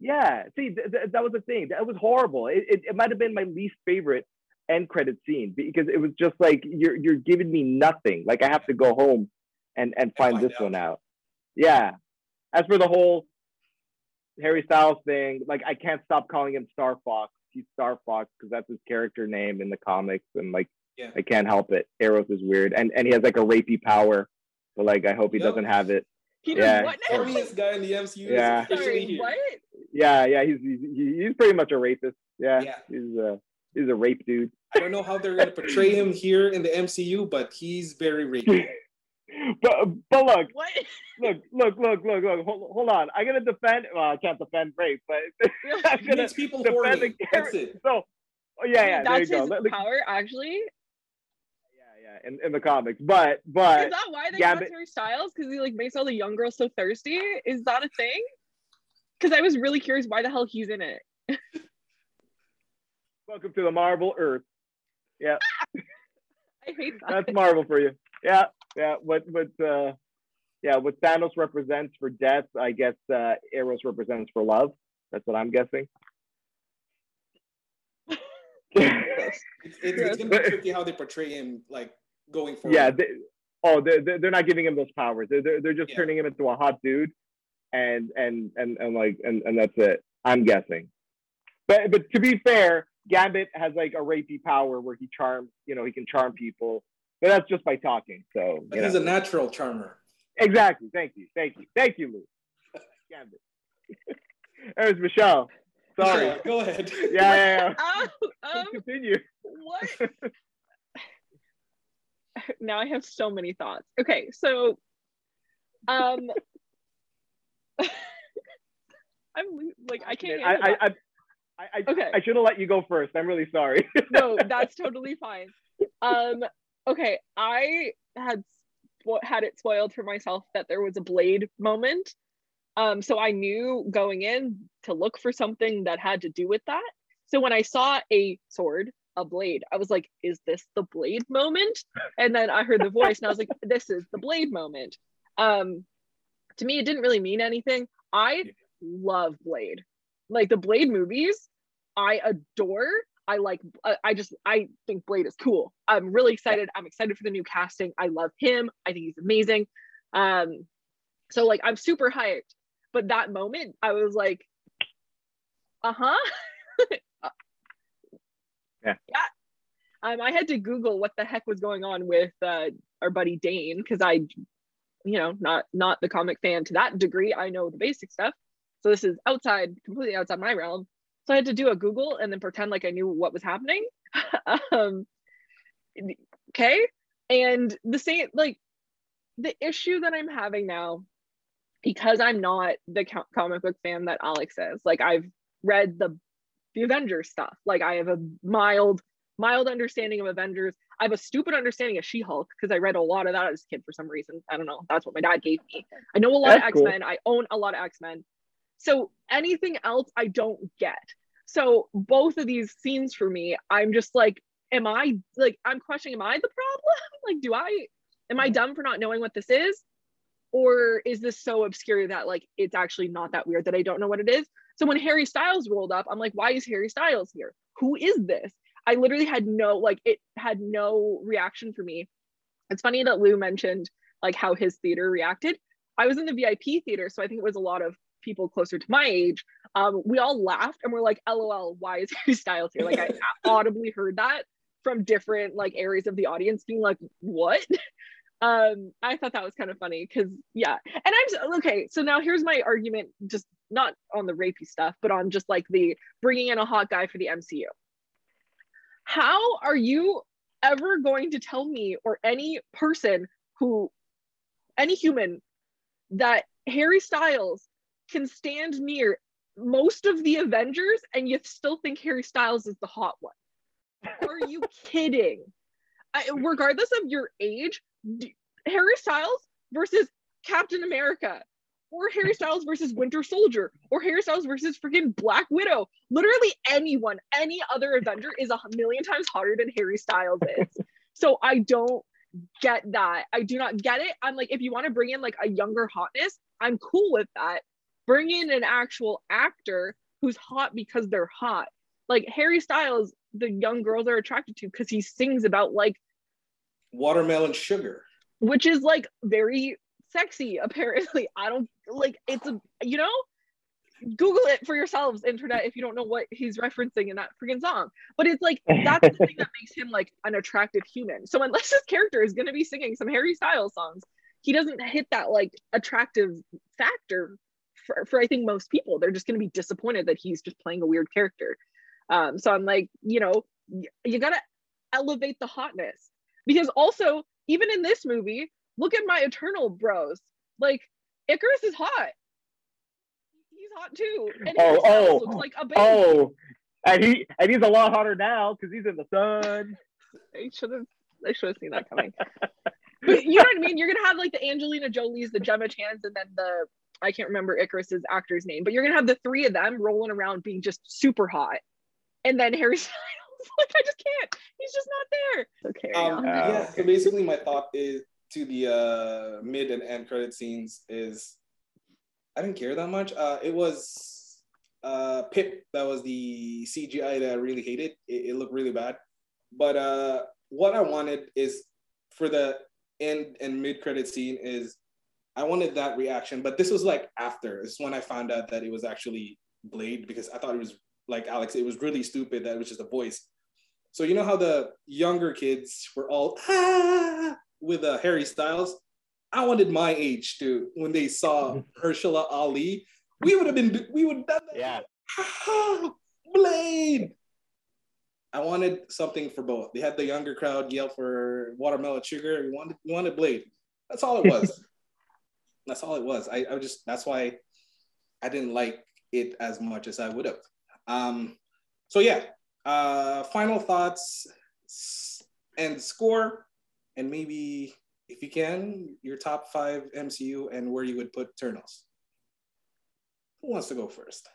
Yeah, see, th- th- that was the thing. That was horrible. It, it, it might have been my least favorite end credit scene because it was just like you're you're giving me nothing. Like I have to go home and and find, find this out. one out. Yeah. As for the whole Harry Styles thing, like I can't stop calling him Star Fox. He's Star Fox because that's his character name in the comics, and like yeah. I can't help it. Eros is weird, and and he has like a rapey power, but like I hope he yep. doesn't have it.
He does yeah. what
now? guy in the MCU yeah. Sorry,
what?
Yeah, yeah, he's, he's he's pretty much a rapist. Yeah, yeah. he's a he's a rape dude.
I don't know how they're gonna portray him here in the MCU, but he's very rapey.
but but look, what? look, look, look, look, look. Hold, hold on. I'm gonna defend. Well, I can't defend rape, but
I'm gonna makes people defend horny. the character.
So, oh, yeah, yeah.
That's
his
go. power, actually.
Yeah, yeah, in, in the comics, but but
is that why they Gambit... Harry Styles? Because he like makes all the young girls so thirsty. Is that a thing? Because I was really curious why the hell he's in it.
Welcome to the Marvel Earth. Yeah.
I hate that.
That's Marvel for you. Yeah, yeah. What what uh yeah, what Thanos represents for death, I guess uh Eros represents for love. That's what I'm guessing.
it's, it's, it's, gonna be tricky how they portray him like going forward.
Yeah, they, oh, they're, they're not giving him those powers. They're, they're, they're just yeah. turning him into a hot dude, and and and and like and, and that's it. I'm guessing. But but to be fair, Gambit has like a rapey power where he charms, you know, he can charm people, but that's just by talking. So
he's know. a natural charmer.
Exactly. Thank you. Thank you. Thank you, Lew. Gambit. There's Michelle. Sorry.
Michelle, go ahead.
Yeah, yeah, yeah. Um, um, Continue.
What? now I have so many thoughts. Okay, so um I'm like I can't
I, I, I I, I, okay. I should have let you go first. I'm really sorry.
no, that's totally fine. Um, okay, I had had it spoiled for myself that there was a blade moment. Um, so I knew going in to look for something that had to do with that. So when I saw a sword, a blade, I was like, "Is this the blade moment?" And then I heard the voice, and I was like, "This is the blade moment." Um, to me, it didn't really mean anything. I love Blade like the Blade movies, I adore. I like. I just. I think Blade is cool. I'm really excited. I'm excited for the new casting. I love him. I think he's amazing. Um, so like I'm super hyped. But that moment, I was like, uh-huh.
yeah.
Yeah. Um, I had to Google what the heck was going on with uh, our buddy Dane because I, you know, not not the comic fan to that degree. I know the basic stuff. So this is outside, completely outside my realm. So I had to do a Google and then pretend like I knew what was happening. um, okay. And the same, like the issue that I'm having now because I'm not the comic book fan that Alex is. Like I've read the the Avengers stuff. Like I have a mild mild understanding of Avengers. I have a stupid understanding of She-Hulk because I read a lot of that as a kid for some reason. I don't know. That's what my dad gave me. I know a lot That's of X-Men. Cool. I own a lot of X-Men. So anything else I don't get. So both of these scenes for me, I'm just like, am I like I'm questioning, am I the problem? like, do I am I mm-hmm. dumb for not knowing what this is? Or is this so obscure that like it's actually not that weird that I don't know what it is? So when Harry Styles rolled up, I'm like, why is Harry Styles here? Who is this? I literally had no like it had no reaction for me. It's funny that Lew mentioned like how his theater reacted. I was in the VIP theater, so I think it was a lot of people closer to my age. Um, we all laughed and we're like, "LOL, why is Harry Styles here?" Like I audibly heard that from different like areas of the audience, being like, "What?" um i thought that was kind of funny because yeah and i'm just, okay so now here's my argument just not on the rapey stuff but on just like the bringing in a hot guy for the mcu how are you ever going to tell me or any person who any human that harry styles can stand near most of the avengers and you still think harry styles is the hot one are you kidding I, regardless of your age Harry Styles versus Captain America, or Harry Styles versus Winter Soldier, or Harry Styles versus freaking Black Widow. Literally anyone, any other Avenger is a million times hotter than Harry Styles is. so I don't get that. I do not get it. I'm like, if you want to bring in like a younger hotness, I'm cool with that. Bring in an actual actor who's hot because they're hot. Like Harry Styles, the young girls are attracted to because he sings about like
watermelon sugar.
which is like very sexy apparently. I don't like it's a you know? Google it for yourselves internet if you don't know what he's referencing in that freaking song. But it's like that's the thing that makes him like an attractive human. So unless his character is going to be singing some harry styles songs he doesn't hit that like attractive factor for, for i think most people they're just going to be disappointed that he's just playing a weird character um so i'm like you know you gotta elevate the hotness because also even in this movie, look at my Eternal bros. Like Ikaris is hot. He's hot too.
And oh, oh, looks like a baby. Oh, and he and he's a lot hotter now because he's in the sun.
I should have I should have seen that coming. but you know what I mean? You're gonna have like the Angelina Jolie's, the Gemma Chans, and then the I can't remember Ikaris's actor's name, but you're gonna have the three of them rolling around being just super hot, and then Harry Styles like I just can't. He's just not there. Okay. Um,
yeah. So basically, my thought is to the uh, mid and end credit scenes is I didn't care that much. Uh, it was uh, Pip that was the CGI that I really hated. It, it looked really bad. But uh, what I wanted is for the end and mid credit scene is I wanted that reaction. But this was like after. This is when I found out that it was actually Blade because I thought it was like Alex, it was really stupid that it was just a voice. So you know how the younger kids were all ah, with uh, Harry Styles. I wanted my age to when they saw Mahershala Ali. We would have been we would have done that.
Yeah.
Ah, Blade. I wanted something for both. They had the younger crowd yell for watermelon sugar. We wanted we wanted Blade. That's all it was. that's all it was. I, I just that's why I didn't like it as much as I would have. Um, so yeah, uh, final thoughts and score, and maybe if you can, your top five MCU and where you would put Eternals. Who wants to go first?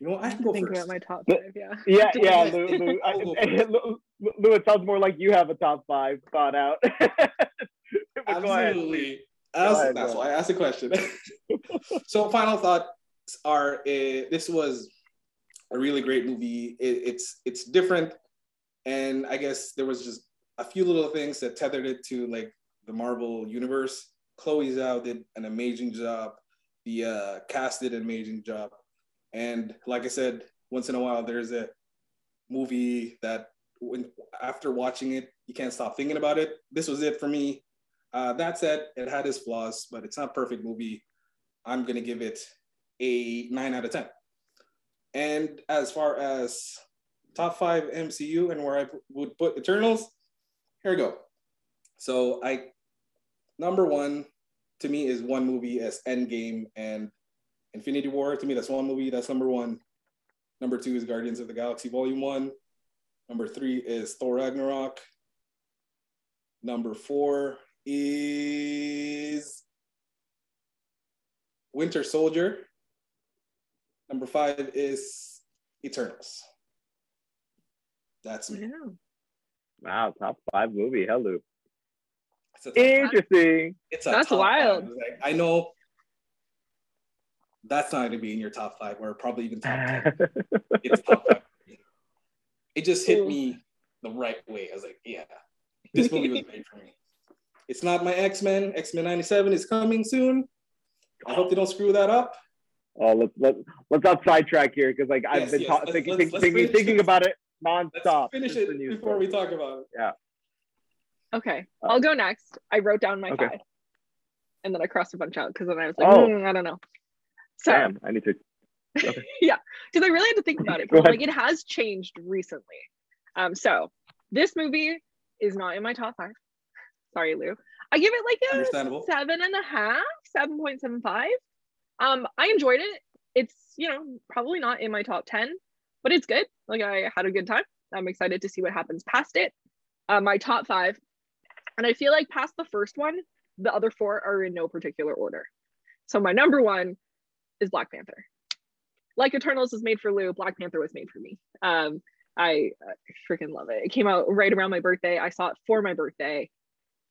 You know, I can go think first. about my top
five. Yeah. Yeah, yeah. Lew, Lew, I, Lew, Lew, it sounds more like you have a top five thought out.
Absolutely. That's why I asked the question. so, final thoughts are uh, this was a really great movie. It, it's it's different, and I guess there was just a few little things that tethered it to like the Marvel universe. Chloe Zhao did an amazing job. The uh, cast did an amazing job, and like I said, once in a while there's a movie that when after watching it you can't stop thinking about it. This was it for me. Uh, that said, it had its flaws, but it's not perfect movie. I'm gonna give it a nine out of 10. And as far as top five MCU and where I would put Eternals, here we go. So I, number one, to me is one movie as Endgame and Infinity War. To me, that's one movie. That's number one. Number two is Guardians of the Galaxy Volume One. Number three is Thor Ragnarok. Number four is Winter Soldier. Number five is Eternals. That's me.
Yeah.
Wow, top five movie. Hello.
It's a top-
Interesting.
it's a
That's
top
wild.
five. Like, I know that's not going to be in your top five or probably even top 10. It's top five. It just hit me the right way. I was like, yeah, this movie was made for me. It's not my X Men. X Men 97 is coming soon. I hope they don't screw that up.
Oh, let's let let's not sidetrack here because like I've been
yes,
ta-
let's-
thinking,
let's-
thinking,
let's
thinking, thinking about it
Let's
nonstop.
finish it
news
before we talk about it. Yeah.
Okay,
Uh,
I'll go next. I wrote down my
okay.
five, and then I crossed a bunch out because then I was like,
Oh.
"Mm, I don't know. So,
Damn, I need to. Yeah.
Because I really had to think about it.
Go
Because like it has changed recently. Um, so this movie is not in my top five. Sorry, Lew. I give it like a seven and a half, seven point seven five. Um, I enjoyed it. It's you know probably not in my top ten, but it's good. Like I had a good time. I'm excited to see what happens past it. Uh, my top five, and I feel like past the first one, the other four are in no particular order. So my number one is Black Panther. Like Eternals was made for Lew, Black Panther was made for me. Um, I uh, freaking love it. It came out right around my birthday. I saw it for my birthday,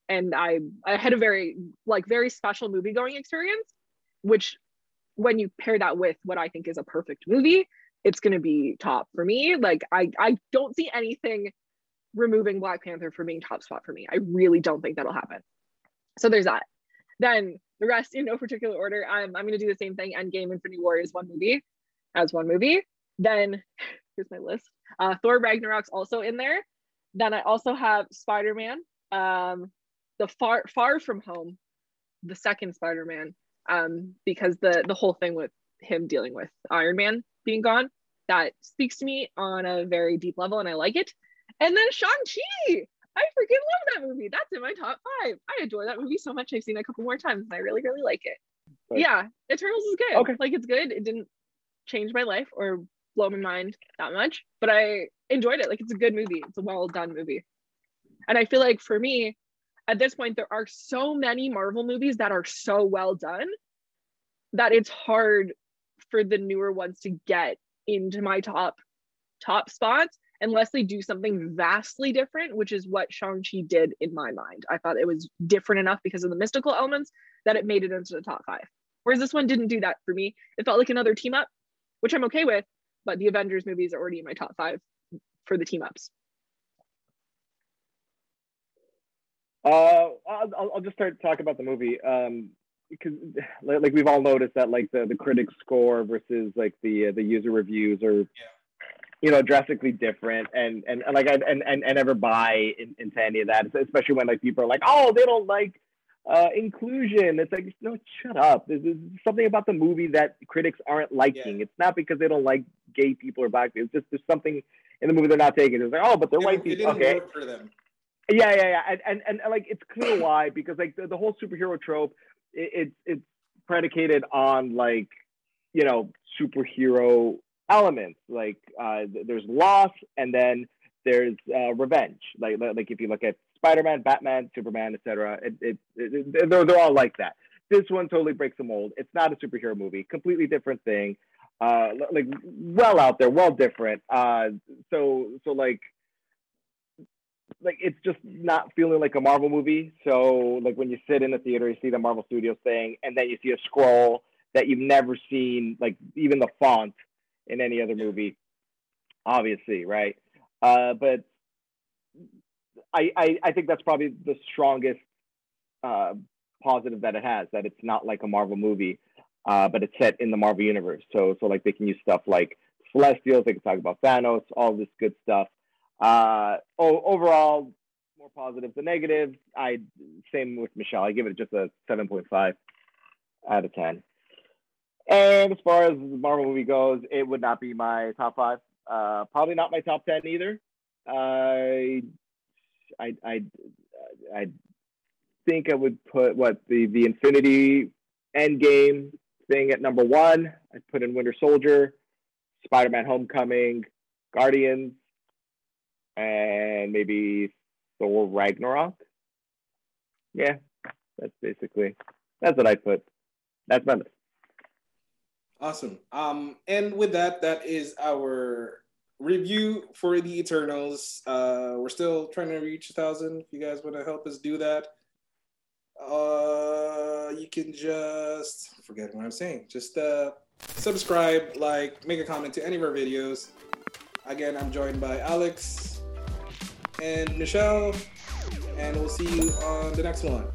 and I I had a very like very special movie going experience. Which, when you pair that with what I think is a perfect movie, it's gonna be top for me. Like I I don't see anything removing Black Panther from being top spot for me. I really don't think that'll happen. So there's that. Then the rest in no particular order. I'm I'm gonna do the same thing. Endgame, Infinity War is one movie, as one movie. Then here's my list. Uh, Thor Ragnarok's also in there. Then I also have Spider Man, um, the far Far From Home, the second Spider Man, um, because the the whole thing with him dealing with Iron Man being gone that speaks to me on a very deep level, and I like it. And then Shang Chi. I freaking love that movie. That's in my top five. I adore that movie so much. I've seen it a couple more times, and I really, really like it.
Right.
Yeah, Eternals is good.
Okay.
Like it's good. It didn't change my life or blow my mind that much, but I enjoyed it. Like it's a good movie. It's a well done movie. And I feel like for me, at this point, there are so many Marvel movies that are so well done that it's hard for the newer ones to get into my top top spots unless they do something vastly different, which is what Shang-Chi did in my mind. I thought it was different enough because of the mystical elements that it made it into the top five. Whereas this one didn't do that for me. It felt like another team up, which I'm okay with, but the Avengers movies are already in my top five for the team ups.
Uh, I'll, I'll- just start talk about the movie. Um, because like like we've all noticed that like the the critic score versus like the uh, the user reviews are you know drastically different. And and, and like I and, and and never buy in, into any of that especially when like people are like oh they don't like uh inclusion. It's like no shut up. There's, there's something about the movie that critics aren't liking. It's not because they don't like gay people or black people. It's just there's something in the movie they're not taking. It's like oh but they're
It
white people. okay.
work for them.
Yeah, yeah, yeah, and and, and like it's clear why because like the, the whole superhero trope, it, it's predicated on like you know superhero elements. Like uh, there's loss, and then there's uh, revenge. Like like if you look at Spider-Man, Batman, Superman, etc., they're they're all like that. This one totally breaks the mold. It's not a superhero movie. Completely different thing. Uh, like well out there, well different. Uh, so so like like it's just not feeling like a Marvel movie. So like when you sit in a theater, you see the Marvel Studios thing, and then you see a scroll that you've never seen, like even the font in any other movie, obviously, right? Uh, but I, I I think that's probably the strongest uh, positive that it has that it's not like a Marvel movie, uh, but it's set in the Marvel universe. So so like they can use stuff like Celestials, they can talk about Thanos, all this good stuff. Uh, o- overall, more positives than negatives. I same with Michelle. I give it just a seven point five out of ten. And as far as the Marvel movie goes, it would not be my top five. Uh, probably not my top ten either. I, I, I, I, think I would put what the the Infinity Endgame thing at number one. I'd put in Winter Soldier, Spider Man Homecoming, Guardians, and maybe Thor Ragnarok. Yeah, that's basically that's what I put. That's my list.
Awesome. Um, and with that, that is our review for the Eternals. Uh, we're still trying to reach a thousand. If you guys want to help us do that, uh, you can just forget what I'm saying. Just uh, subscribe, like, make a comment to any of our videos. Again, I'm joined by Alex and Michelle, and we'll see you on the next one.